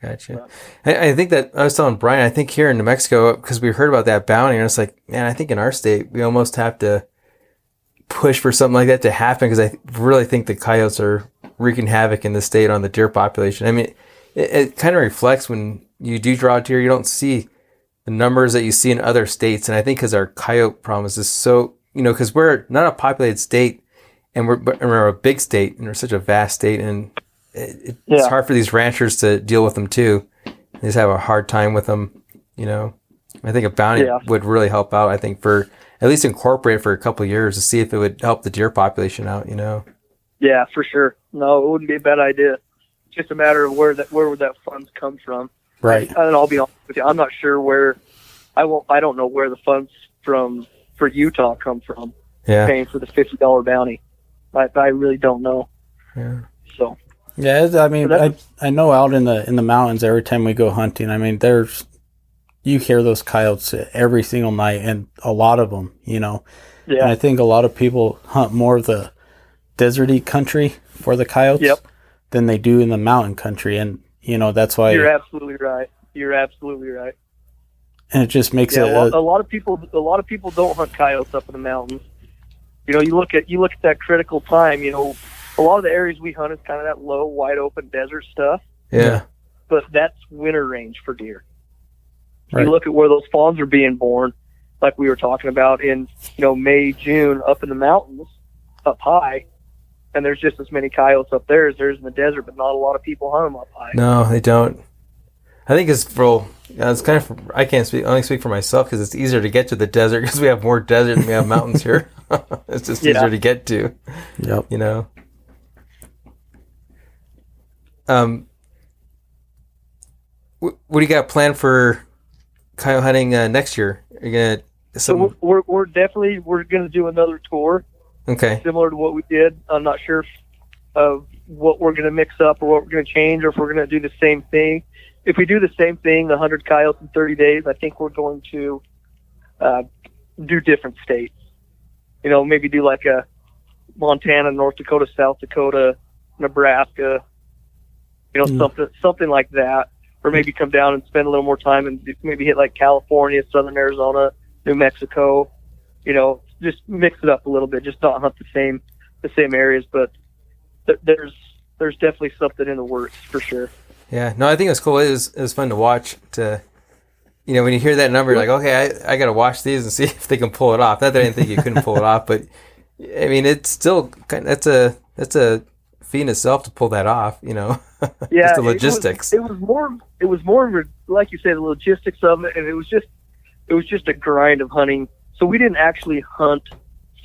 gotcha. I, I think that I was telling Brian. I think here in New Mexico, because we heard about that bounty, and it's like, man, I think in our state we almost have to push for something like that to happen because I really think the coyotes are wreaking havoc in the state on the deer population. I mean, it, it kind of reflects when you do draw a deer, you don't see the numbers that you see in other states, and I think because our coyote problem is so, you know, because we're not a populated state. And we're, but we're a big state, and we're such a vast state, and it, it's Yeah. hard for these ranchers to deal with them too. They just have a hard time with them, you know. I think a bounty Yeah. would really help out. I think for at least incorporate for a couple of years to see if it would help the deer population out. You know. Yeah, for sure. No, it wouldn't be a bad idea. Just a matter of where that where would that funds come from. Right. And I'll be honest with you, I'm not sure where. I won't. I don't know where the funds from for Utah come from Yeah. paying for the fifty dollar bounty. I I really don't know. Yeah. So Yeah, I mean, I I know out in the in the mountains every time we go hunting. I mean, there's you hear those coyotes every single night, and a lot of them, you know. Yeah. And I think a lot of people hunt more of the deserty country for the coyotes Yep. than they do in the mountain country, and you know that's why. You're absolutely right. You're absolutely right. And it just makes Yeah, it. a lot, a- a lot of people a lot of people don't hunt coyotes up in the mountains. You know, you look at you look at that critical time. You know, a lot of the areas we hunt is kind of that low, wide open desert stuff, Yeah. but that's winter range for deer. Right. You look at where those fawns are being born, like we were talking about in you know May, June, up in the mountains, up high, and there's just as many coyotes up there as there is in the desert, but not a lot of people hunt them up high. No, they don't. I think it's for. yeah, It's kind of. I can't speak. Only speak for myself because it's easier to get to the desert because we have more desert than we have mountains here. it's just Yeah. easier to get to. Yep. You know. Um. wh- What do you got planned for coyote hunting uh, next year? Are you gonna So some, we're, we're, we're definitely we're going to do another tour okay? similar to what we did. I'm not sure of what we're going to mix up or what we're going to change, or if we're going to do the same thing. If we do the same thing, the 100 coyotes in 30 days, I think we're going to uh, do different states. You know, maybe do like a Montana, North Dakota, South Dakota, Nebraska. You know, Mm. something something like that, or maybe come down and spend a little more time and maybe hit like California, Southern Arizona, New Mexico. You know, just mix it up a little bit. Just not hunt the same the same areas, but th- there's there's definitely something in the works for sure. Yeah, no, I think it was cool. It was, it was fun to watch. To you know, when you hear that number, you're like, okay, I, I got to watch these and see if they can pull it off. Not that I didn't think you couldn't pull it off, but I mean, it's still kind. That's a that's a feat in itself to pull that off. You know, Yeah, just the it was- logistics. It was, more. It was more of a- like you said, the logistics of it, and it was just it was just a grind of hunting. So we didn't actually hunt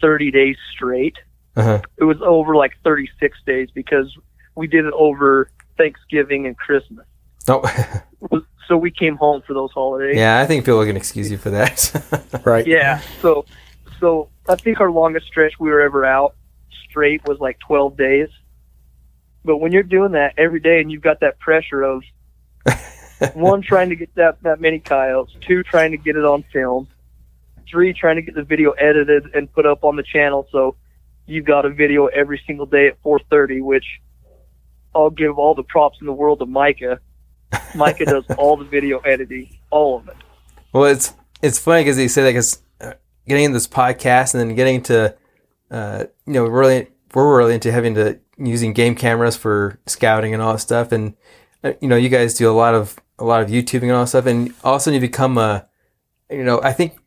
30 days straight. Uh-huh. It was over like 36 days because we did it over Thanksgiving and Christmas. No, oh. So we came home for those holidays. yeah, I think people can excuse you for that. Right. Yeah. So, so I think our longest stretch we were ever out straight was like 12 days. But when you're doing that every day and you've got that pressure of one trying to get that that many coyotes, two trying to get it on film, three trying to get the video edited and put up on the channel, so you've got a video every single day at 4:30, which I'll give all the props in the world to Micah. Micah does all the video editing, all of it. Well, it's it's funny because you say that because uh, getting into this podcast and then getting to, uh, you know, really we're really into having to using game cameras for scouting and all that stuff, and uh, you know, you guys do a lot of a lot of YouTubing and all that stuff, and all of a sudden you become a, you know, I think,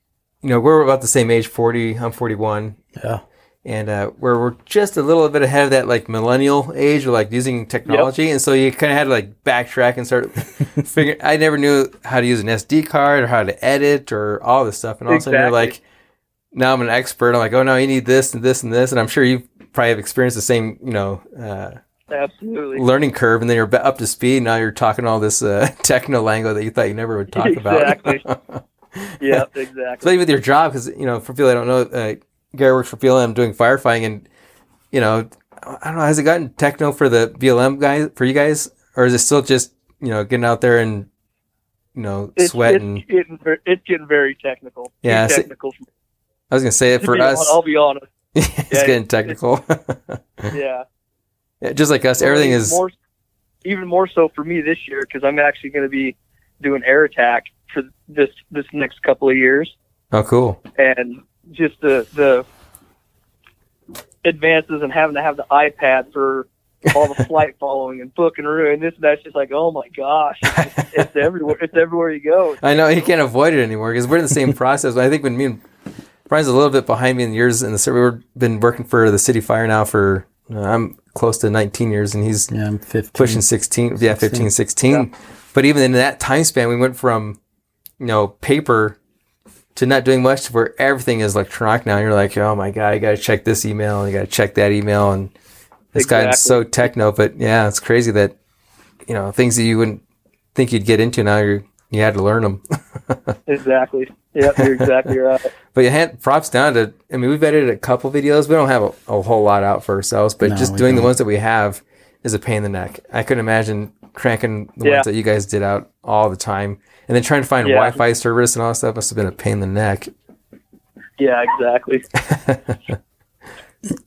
you know, we're about the same age, forty. I'm forty one, Yeah. And uh, we're we're just a little bit ahead of that like millennial age of like using technology, and so you kind of had to like backtrack and start figuring. I never knew how to use an SD card or how to edit or all this stuff, and all of a sudden you're like, now I'm an expert. I'm like, oh no, you need this and this and this, and I'm sure you probably have experienced the same, you know. Uh, Absolutely. learning curve, and then you're up to speed. Now you're talking all this uh, techno lingo that you thought you never would talk Exactly. about. Exactly. yeah, exactly. Especially with your job, because you know, for people that don't know, uh, Gary works for BLM doing firefighting, and you know, I don't know, has it gotten techno for the BLM guys for you guys, or is it still just you know getting out there and you know It's, sweat it's and getting it's getting very technical. Yeah, so- technical. I was gonna say it for us, I'll be honest. it's yeah, getting it's- technical. Yeah, yeah, just like us, everything Even is more, even more so for me this year because I'm actually going to be doing air attack for this this next couple of years, oh cool. and just the the advances and having to have the iPad for all the flight following and book and room and this and that's just like oh my gosh, it's, it's everywhere. It's everywhere you go. I know you can't avoid it anymore because we're in the same process. I think when me and Brian's a little bit behind me in years in the city. We've been working for the city fire now for uh, I'm close to 19 years, and he's Yeah, I'm 15. pushing 16. Yeah, 15, 16. But even in that time span, we went from you know paper to not doing much to where everything is electronic now. You're like, oh my god, I got to check this email, and you got to check that email, and it's gotten Exactly. so techno. But yeah, it's crazy that you know things that you wouldn't think you'd get into now. You you had to learn them. Exactly. Yep, you're exactly right. But you had props down to. I mean, we've edited a couple videos. We don't have a, a whole lot out for ourselves, but No, just doing the don't. ones that we have is a pain in the neck. I couldn't imagine cranking the Yeah. ones that you guys did out all the time, and then trying to find Yeah. Wi-Fi service and all that stuff must have been a pain in the neck. Yeah, exactly.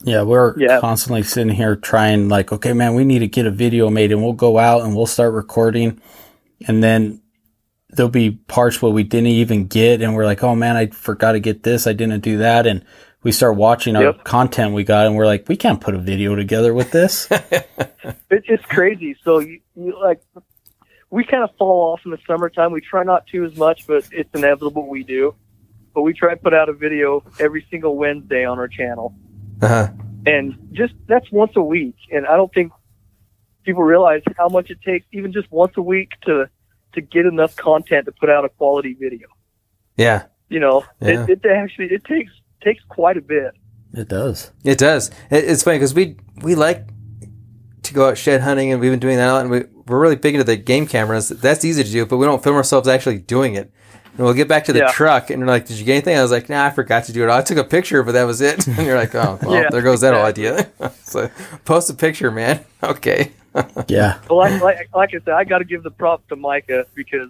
Yeah, we're Yeah. constantly sitting here trying, like, okay, man, we need to get a video made, and we'll go out and we'll start recording, and then there'll be parts where we didn't even get, and we're like, oh man, I forgot to get this, I didn't do that, and we start watching our Yep. content we got, and we're like, we can't put a video together with this. It's just crazy. So you, you like, we kind of fall off in the summertime. We try not to as much, but it's inevitable we do. But we try to put out a video every single Wednesday on our channel, Uh-huh. and just that's once a week. And I don't think people realize how much it takes, even just once a week, to to get enough content to put out a quality video. Yeah, You know, Yeah. it, it actually it takes takes quite a bit. it does. it does. It, it's funny because we we like to go out shed hunting, and we've been doing that a lot. And we, we're really big into the game cameras. That's easy to do, but we don't film ourselves actually doing it. And we'll get back to the Yeah. truck, and they're like, "Did you get anything?" I was like, "Nah, I forgot to do it. I took a picture, but that was it." And you're like, "Oh, well, Yeah, there goes that whole idea." so, post a picture, man. Okay. Yeah. Well, like, like, like I said, I got to give the props to Micah because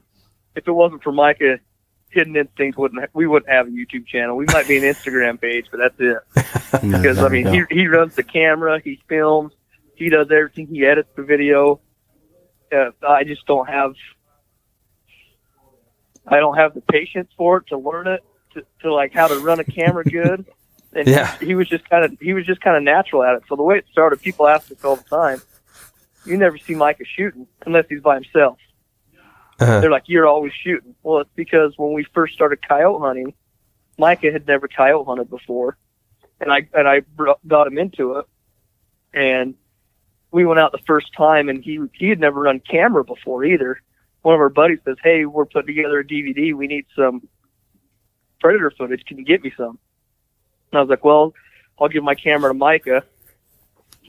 if it wasn't for Micah, Hidden Instinct wouldn't ha- we wouldn't have a YouTube channel. We might be an Instagram page, but that's it. Because I mean, he he runs the camera, he films, he does everything, he edits the video. Uh, I just don't have I don't have the patience for it to learn it to, to like how to run a camera good. And Yeah. he was just kind of he was just kind of natural at it. So the way it started, people ask us all the time, "You never see Micah shooting unless he's by himself." Uh-huh. They're like, "You're always shooting." Well, it's because when we first started coyote hunting, Micah had never coyote hunted before, and I and I br- got him into it, and we went out the first time, and he he had never run camera before either. One of our buddies says, "Hey, we're putting together a DVD. We need some predator footage. Can you get me some?" And I was like, "Well, I'll give my camera to Micah.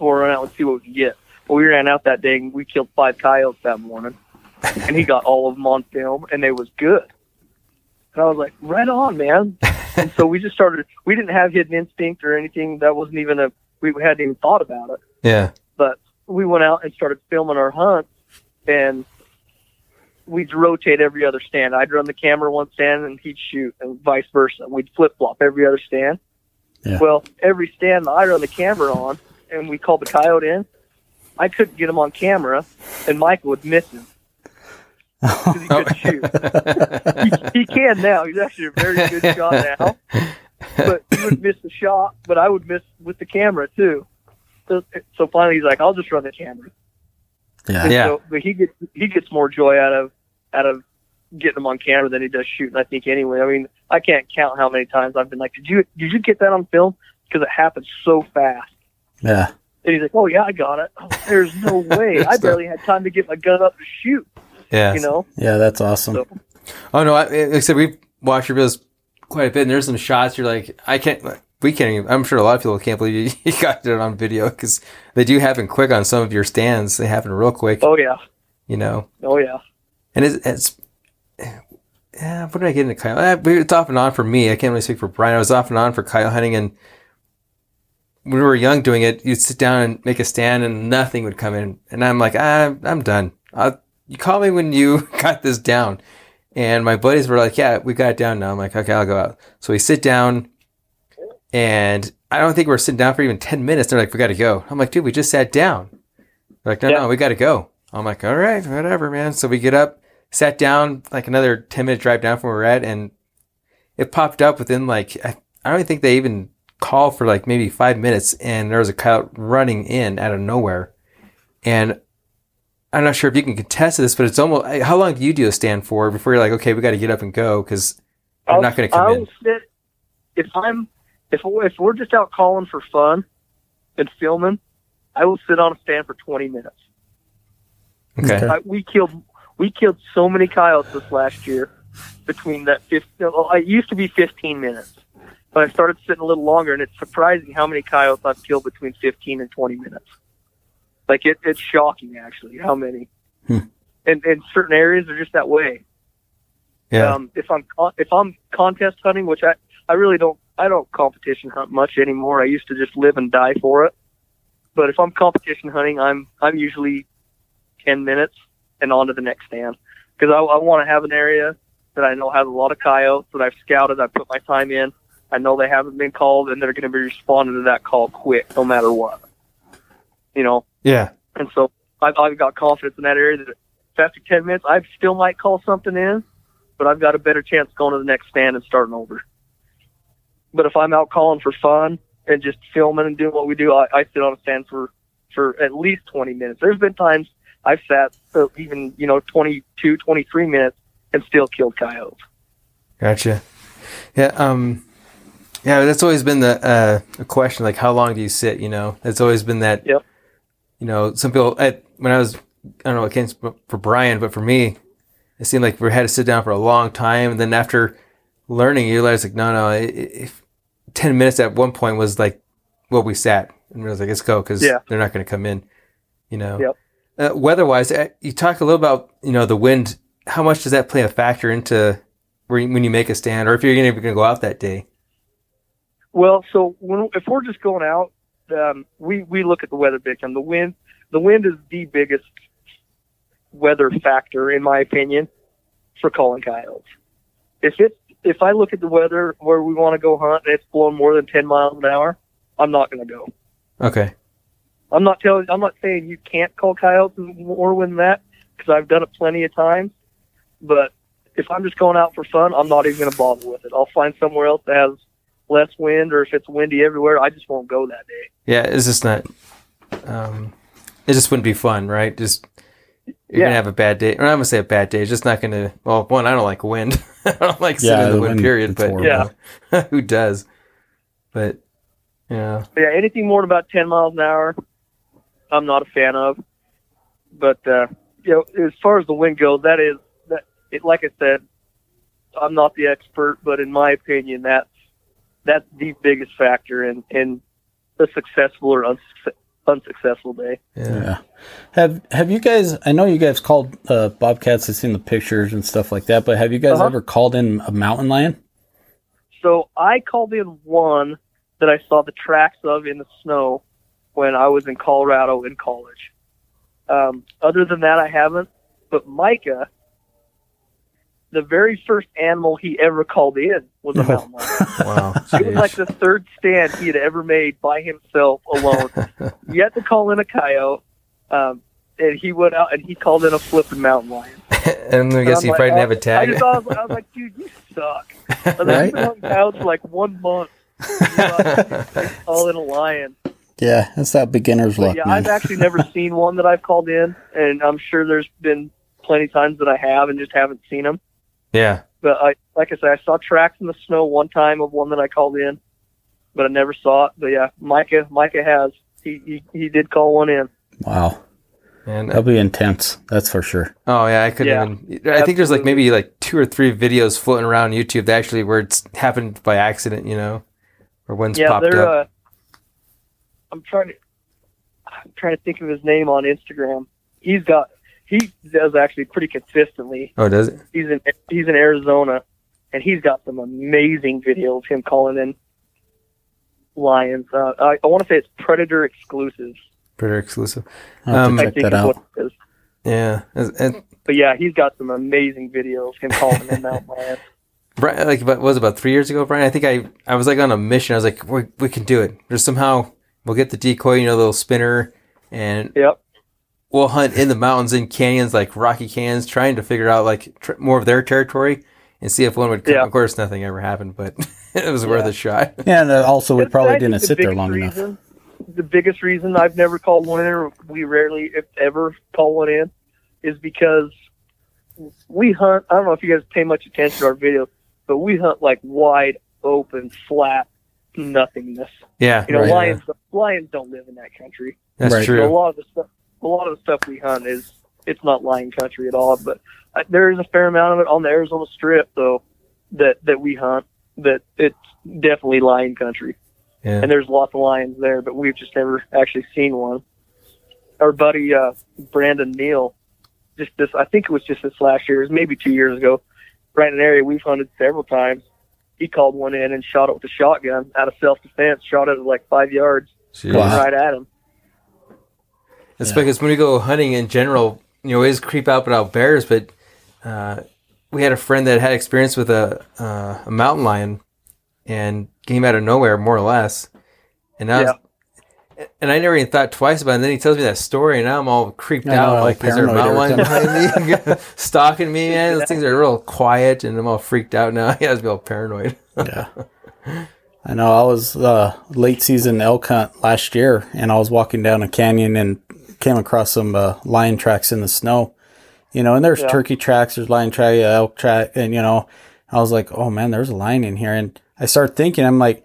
We'll run out and see what we can get." Well, we ran out that day and we killed five coyotes that morning, and he got all of them on film, and they was good. And I was like, "Right on, man!" and so we just started. We didn't have hidden instinct or anything. That wasn't even a. We hadn't even thought about it Yeah. but we went out and started filming our hunts and we'd rotate every other stand. I'd run the camera one stand and he'd shoot and vice versa. We'd flip flop every other stand. Yeah. Well, every stand that I run the camera on and we called the coyote in, I couldn't get him on camera and Micah would miss him. 'Cause he couldn't shoot. He, he can now. He's actually a very good shot now. But he would miss the shot, but I would miss with the camera too. So, so finally he's like, I'll just run the camera. Yeah. And Yeah. So, but he gets he gets more joy out of out of getting them on camera than he does shooting. I think anyway. I mean, I can't count how many times I've been like, "Did you did you get that on film?" Because it happens so fast. Yeah. And he's like, "Oh yeah, I got it." Oh, there's no way. I barely had time to get my gun up to shoot. Yeah. You know. Yeah. That's awesome. So Oh no! I, like I said, we've watched your videos quite a bit, and there's some shots you're like, I can't. like, We can't. Even, I'm sure a lot of people can't believe you, you got it on video because they do happen quick on some of your stands. They happen real quick, oh yeah, you know. oh yeah. And it's, it's yeah. What did I get into? Eh, we- It's off and on for me. I can't really speak for Brian. I was off and on for coyote hunting, and when we were young doing it, you'd sit down and make a stand, and nothing would come in. And I'm like, ah, I'm done. I'll, you call me when you got this down. And my buddies were like, yeah, we got it down now. I'm like, okay, I'll go out. So we sit down, and I don't think we are sitting down for even 10 minutes. They're like, we got to go. I'm like, dude, we just sat down. They're like, no, Yeah. no, we got to go. I'm like, all right, whatever, man. So we get up, sat down, like another 10 minute drive down from where we're at, and it popped up within like, I, I don't think they even called for like maybe five minutes, and there was a coyote running in out of nowhere. And I'm not sure if you can contest this, but it's almost, how long do you do a stand for before you're like, okay, we got to get up and go because I'm not going to come I'll in? sit if I'm if if we're just out calling for fun and filming. I will sit on a stand for 20 minutes. Okay. Okay. I, we killed we killed so many coyotes this last year between that 15 well, it used to be 15 minutes but i started sitting a little longer and it's surprising how many coyotes i've killed between 15 and 20 minutes like it, it's shocking actually how many Hmm. and and certain areas are just that way Yeah. um if i'm con- if i'm contest hunting which i i really don't i don't competition hunt much anymore i used to just live and die for it but if i'm competition hunting i'm i'm usually 10 minutes and on to the next stand. Because I, I want to have an area that I know has a lot of coyotes that I've scouted. I put my time in. I know they haven't been called, and they're going to be responding to that call quick, no matter what. You know, Yeah. and so I've, I've got confidence in that area that after 10 minutes, I still might call something in, but I've got a better chance going to the next stand and starting over. But if I'm out calling for fun and just filming and doing what we do, I, I sit on a stand for, for at least 20 minutes. There's been times I've sat uh, even, you know, 22, 23 minutes and still killed coyotes. Gotcha. Yeah. Um. Yeah, that's always been the uh, a question. Like, how long do you sit? You know, that's always been that. Yep. You know, some people. I, when I was, I don't know, it can't for Brian, but for me, it seemed like we had to sit down for a long time. And then after learning, you realize like, no, no, if ten minutes at one point was like what we sat, and we was like, let's go because Yeah. they're not going to come in. You know. Yep. Uh, weather-wise, uh, you talked a little about you know the wind. How much does that play a factor into you, when you make a stand, or if you're even going to go out that day? Well, so when, if we're just going out, um, we we look at the weather big time. The wind, the wind is the biggest weather factor, in my opinion, for calling coyotes. If it if I look at the weather where we want to go hunt and it's blowing more than ten miles an hour, I'm not going to go. Okay. I'm not telling. I'm not saying you can't call coyotes more than that because I've done it plenty of times. But if I'm just going out for fun, I'm not even going to bother with it. I'll find somewhere else that has less wind, or if it's windy everywhere, I just won't go that day. Yeah, it's just not. Um, it just wouldn't be fun, right? Just you're Yeah. gonna have a bad day, or I'm gonna say a bad day. It's just not gonna. Well, one, I don't like wind. I don't like sitting Yeah, in the the wind. wind, Period. But horrible. Yeah. who does? But yeah, yeah, anything more than about 10 miles an hour, I'm not a fan of. But uh, you know, as far as the wind goes, that is that. It, like I said, I'm not the expert, but in my opinion, that's that's the biggest factor in in a successful or unsuc- unsuccessful day. yeah, Yeah. Have Have you guys? I know you guys called uh, bobcats. I've seen the pictures and stuff like that. But have you guys Uh-huh. ever called in a mountain lion? So I called in one that I saw the tracks of in the snow when I was in Colorado in college. Um, other than that, I haven't. But Micah, the very first animal he ever called in was a Oh. mountain lion. wow. It was like the third stand he had ever made by himself alone. he had to call in a coyote, um, and he went out and he called in a flipping mountain lion. and I guess I'm you like, probably didn't have a tag. just I was, I was like, dude, you suck. I was like, Right? You've been hunting coyotes for like one month. All in a lion. Yeah, that's that beginner's But luck, yeah, man. I've actually never seen one that I've called in, and I'm sure there's been plenty of times that I have and just haven't seen them. Yeah, But I, like I said, I saw tracks in the snow one time of one that I called in, but I never saw it. But yeah, Micah, Micah has. He he, he did call one in. wow, and that'll be intense. That's for sure. oh yeah, I couldn't Yeah, even. I think there's like maybe like two or three videos floating around YouTube that actually where it's happened by accident. You know, or one's yeah, popped they're. up. Uh, I'm trying to. I'm trying to think of his name on Instagram. He's got. He does actually pretty consistently. oh, does it? He's in he's in Arizona, and he's got some amazing videos. of Him calling in lions. Uh, I, I want to say it's Predator exclusives. Pretty exclusive. I'll have Um, to I check think that is out. what it is. Yeah, and, and But yeah, he's got some amazing videos. Him calling in mountain lions. Brian, like about, what was it, about three years ago, Brian. I think I I was like on a mission. I was like, we, we can do it. There's somehow we'll get the decoy, you know, the little spinner, and Yep. We'll hunt in the mountains, in canyons, like rocky canyons, trying to figure out like tr- more of their territory and see if one would come. Yeah. Of course, nothing ever happened, but it was worth a shot. Yeah, and uh, also we probably didn't the sit there biggest long enough. The biggest reason I've never called one in, or we rarely, if ever, call one in, is because we hunt. I don't know if you guys pay much attention to our videos, but we hunt like wide open, flat nothingness. Yeah, You know, Right. lions lions don't live in that country. that's Right. So a true. lot of the stuff, a lot of the stuff we hunt is it's not lion country at all. But uh, there is a fair amount of it on the Arizona Strip, though, that that we hunt. That it's definitely lion country, Yeah. and there's lots of lions there, but we've just never actually seen one. Our buddy uh, Brandon Neal, just this, I think it was just this last year, it was maybe two years ago, right in an area we've hunted several times. He called one in and shot it with a shotgun out of self defense. Shot it at like five yards, Jeez. Wow. right at him. It's Yeah. because when we go hunting in general, you know always creep out about bears, but uh, we had a friend that had experience with a uh, a mountain lion and came out of nowhere, more or less. And now, Yeah. and I never even thought twice about it. And then he tells me that story, and now I'm all creeped I out. all Like, is there a paranoid mountain lion behind me, stalking me? Man, those things are real quiet, and I'm all freaked out now. He has to be all paranoid. yeah. I know. I was uh, late season elk hunt last year, and I was walking down a canyon and came across some uh, lion tracks in the snow. You know, and there's Yeah. turkey tracks, there's lion track, elk track, and you know, I was like, oh man, there's a lion in here, and I started thinking, I'm like,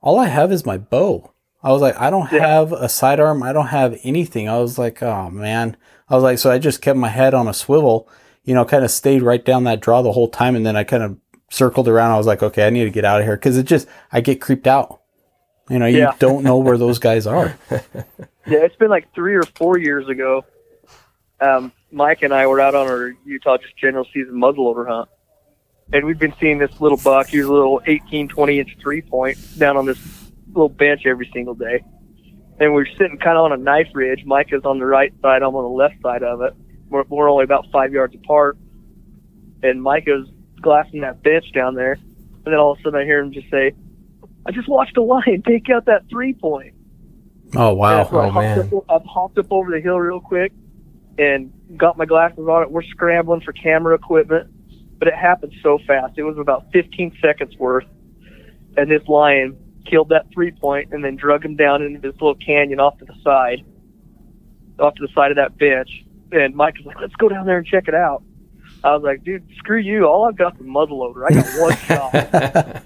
all I have is my bow. I was like, I don't Yeah. have a sidearm, I don't have anything. I was like, oh man, I was like, so I just kept my head on a swivel, you know, kind of stayed right down that draw the whole time, and then I kind of circled around. I was like, okay, I need to get out of here because it just I get creeped out. You know, you Yeah. don't know where those guys are. Yeah, it's been like three or four years ago. Um, Mike and I were out on our Utah just general season muzzleloader hunt, and we've been seeing this little buck. He was a little 18, 20 inch three point down on this little bench every single day. And we're sitting kind of on a knife ridge. Mike is on the right side. I'm on the left side of it. We're, we're only about five yards apart. And Mike is glassing that bench down there. And then all of a sudden I hear him just say, I just watched a lion take out that three point. Oh wow! I Oh, hopped man. Up, I've hopped up over the hill real quick and got my glasses on it. We're scrambling for camera equipment, but it happened so fast. It was about 15 seconds worth, and this lion killed that three point and then drug him down into this little canyon off to the side, off to the side of that bench. And Mike was like, "Let's go down there and check it out." I was like, "Dude, screw you! All I've got is a muzzleloader. I got one shot."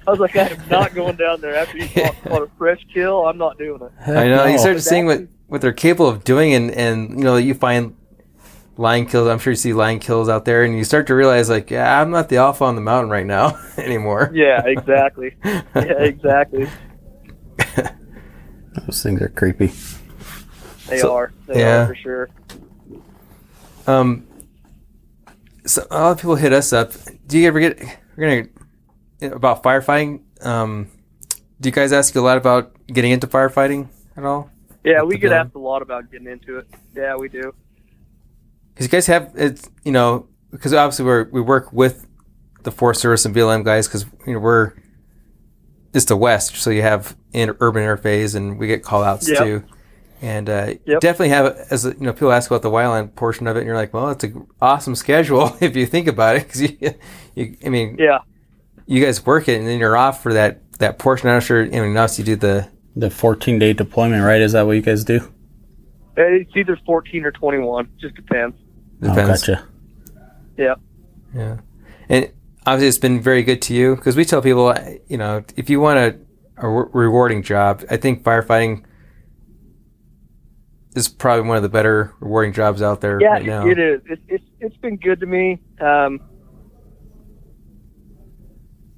I was like, "I am not going down there after you caught, caught a fresh kill. I'm not doing it." I know. You No. start seeing what, what they're capable of doing, and, and you know, you find lion kills. I'm sure you see lion kills out there, and you start to realize, like, yeah, I'm not the alpha on the mountain right now anymore. Yeah, exactly. yeah, exactly. Those things are creepy. They So- are. They yeah. are for sure. Um, so a lot of people hit us up. Do you ever get? We're gonna about firefighting. Um, do you guys ask you a lot about getting into firefighting at all? Yeah, With we get building? asked a lot about getting into it. Yeah, we do. Because you guys have it's you know because obviously we're we work with the Forest Service and BLM guys because you know we're just the West, so you have in urban interface and we get call outs too. And uh, Yep. definitely have as you know people ask about the wildland portion of it, and you're like, well, it's an awesome schedule if you think about it, because you, you, I mean, Yeah. you guys work it and then you're off for that that portion. I'm not sure. I mean, obviously you do the The 14 day deployment, right? Is that what you guys do? It's either 14 or 21. Just depends. depends. Oh, gotcha. Yeah. Yeah, and obviously it's been very good to you because we tell people, you know, if you want a, a rewarding job, I think firefighting is probably one of the better rewarding jobs out there Yeah, right now. it is. It's, it's it's been good to me. Um,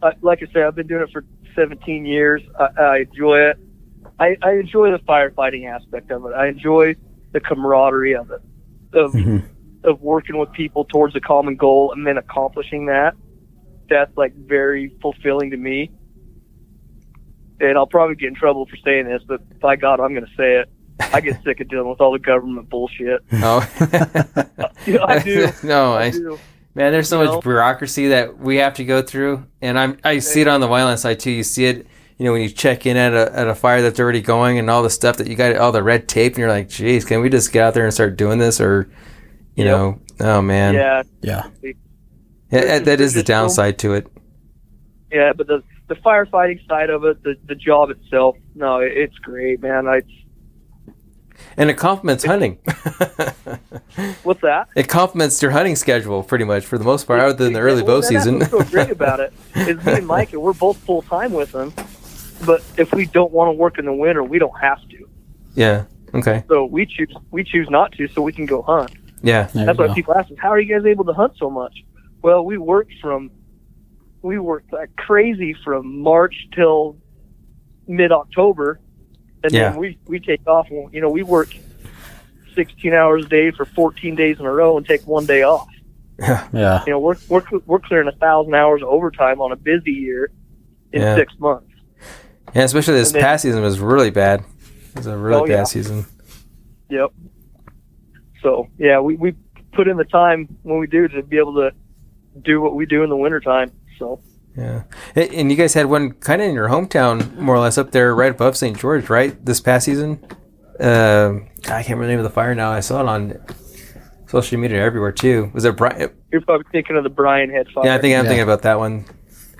I, like I said, I've been doing it for 17 years. I, I enjoy it. I, I enjoy the firefighting aspect of it. I enjoy the camaraderie of it, of Mhm. of working with people towards a common goal and then accomplishing that. That's like very fulfilling to me. And I'll probably get in trouble for saying this, but by God, I'm going to say it. I get sick of dealing with all the government bullshit. Oh, Yeah, I do. no, I I, do. man, there's so You much know? bureaucracy that we have to go through, and I'm I see it on the wildland side too. You see it, you know, when you check in at a at a fire that's already going, and all the stuff that you got, all the red tape, and you're like, geez, can we just get out there and start doing this, or you Yep. know, oh man, Yeah, Yeah. Yeah, that- that is the downside to it. yeah, but the the firefighting side of it, the the job itself, no, it, it's great, man. I And it complements hunting. what's that? it complements your hunting schedule pretty much for the most part, other than the early Well, bow that's season. What's so great about it is me and Micah, we're both full time with them, but if we don't want to work in the winter, we don't have to. yeah. Okay. So we choose we choose not to, so we can go hunt. Yeah. There That's why go. people ask us, "How are you guys able to hunt so much?" Well, we work from we work like crazy from March till mid October, and Yeah. then we we take off. and, You know, we work sixteen hours a day for fourteen days in a row and take one day off. Yeah. You know, we're we're we're clearing a thousand hours of overtime on a busy year in Yeah. six months. Yeah. Especially this then- past season was really bad. It was a really Oh, bad yeah. season. Yep. So yeah, we we put in the time when we do to be able to do what we do in the wintertime. So Yeah. And you guys had one kind of in your hometown, more or less, up there right above St. George, right? This past season? Um, I can't remember the name of the fire now. I saw it on social media everywhere, too. Was it Brian? you're probably thinking of the Brian Head fire. Yeah, I think I'm Yeah. thinking about that one.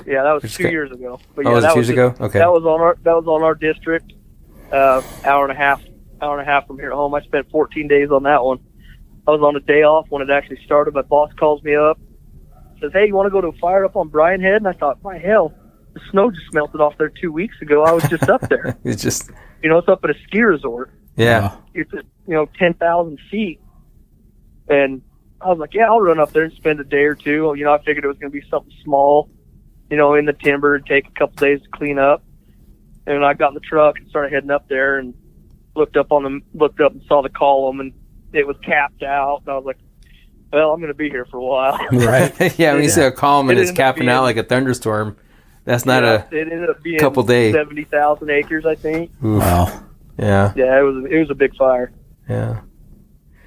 Yeah, that was Which two years ago. But Oh, yeah, was it that two years just- ago? Okay. That was on our that was on our district. Uh, hour and a half, hour and a half from here at home. I spent 14 days on that one. I was on a day off when it actually started. My boss calls me up, says, "Hey, you want to go to a fire up on Brian Head?" And I thought, "My hell, the snow just melted off there two weeks ago. I was just up there. It's just, You know, it's up at a ski resort. yeah. It's at, you know 10,000 feet." And I was like, "Yeah, I'll run up there and spend a day or two. You know, I figured it was going to be something small, you know, in the timber and take a couple days to clean up." And I got in the truck and started heading up there and looked up on the looked up and saw the column and it was capped out. And I was like, "Well, I'm going to be here for a while." Right. yeah, when you see a column and It it's capping out like a thunderstorm, that's not Yeah, it ended up being couple days. seventy thousand acres, I think. Oof. Wow. Yeah, Yeah, it was it was a big fire. yeah.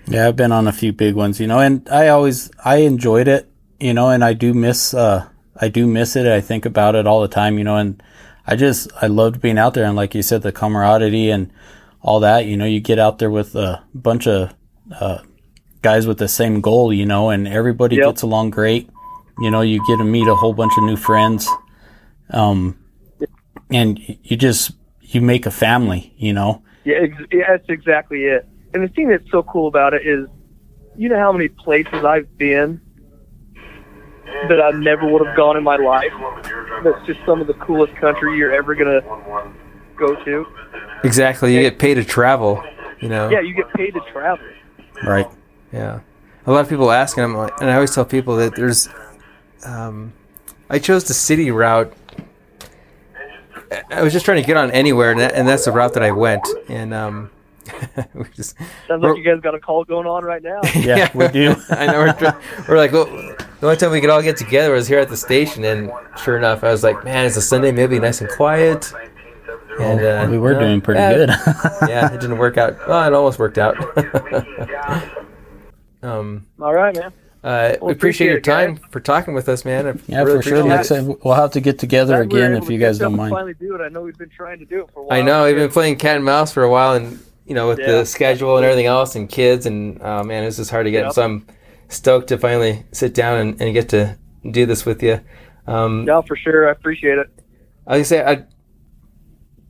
Yeah, I've been on a few big ones, you know, and I always I enjoyed it, you know, and I do miss uh I do miss it. I think about it all the time, you know, and I just I loved being out there and like you said the camaraderie and all that, you know, you get out there with a bunch of uh guys with the same goal, you know, and everybody Yep. gets along great. You know, you get to meet a whole bunch of new friends. Um and you just you make a family, you know. Yeah, ex- yeah, that's exactly it. And the thing that's so cool about it is, you know how many places I've been that I never would have gone in my life. That's just some of the coolest country you're ever gonna go to. Exactly. You get paid to travel, you know? Yeah, you get paid to travel. Right. Yeah. A lot of people ask, and I'm like, and I always tell people that there's, um, I chose the city route. I was just trying to get on anywhere, and, that, and that's the route that I went. And um, we just, Sounds like you guys got a call going on right now. Yeah, we do. I know we're, try- we're like, well, the only time we could all get together was here at the station, and sure enough, I was like, man, it's a Sunday, maybe nice and quiet. And uh, We were no, doing pretty yeah, good. yeah, it didn't work out. Well, it almost worked out. Um, All right, man. uh, we Well, appreciate your appreciate it, time for talking with us, man. I Yeah, really for sure. Next time we'll have to get together Glad again if to you guys don't mind. Finally do it. I know we've been trying to do it for a while. I know we've been playing cat and mouse for a while, and you know with Yeah. the schedule and everything else, and kids, and oh man, it's just hard to get. Yep. So I'm stoked to finally sit down and, and get to do this with you. Um, No, for sure. I appreciate it. I was gonna say, I,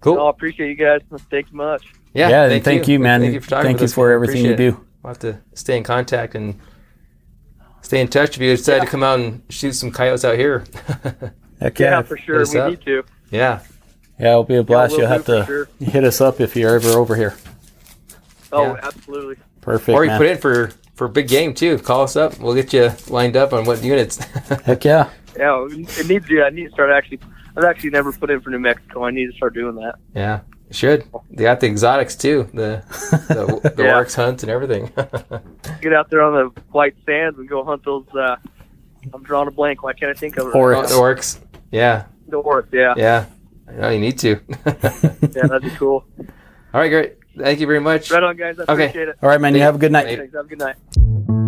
cool. No, I appreciate you guys. Thanks much. yeah, Yeah, and thank you, man. Thank you for talking Thank with you us, for everything you Appreciate it. do. We'll have to stay in contact and stay in touch. If you decide to come out and shoot some coyotes out here, Heck Yeah, yeah. for sure. We up. need to. yeah, Yeah, it'll be a blast. we'll You'll have to for hit us up if you're ever over here. Oh, Yeah. absolutely. Perfect, or you man. put in for for big game too. Call us up. We'll get you lined up on what units. Heck yeah. Yeah, it needs to. I need to start actually. I've actually never put in for New Mexico. I need to start doing that. Yeah, you should. They got the exotics too. The the, the Yeah. oryx hunt and everything. Get out there on the white sands and go hunt those. Uh, I'm drawing a blank. Why can't I think of it? Or- Oh, the oryx. Yeah, The oryx. Yeah, yeah. I know you need to. yeah, that'd be cool. All right, great. Thank you very much. Right on, guys. I Okay. appreciate it. All right, man. You have a good night. Thanks. Have a good night.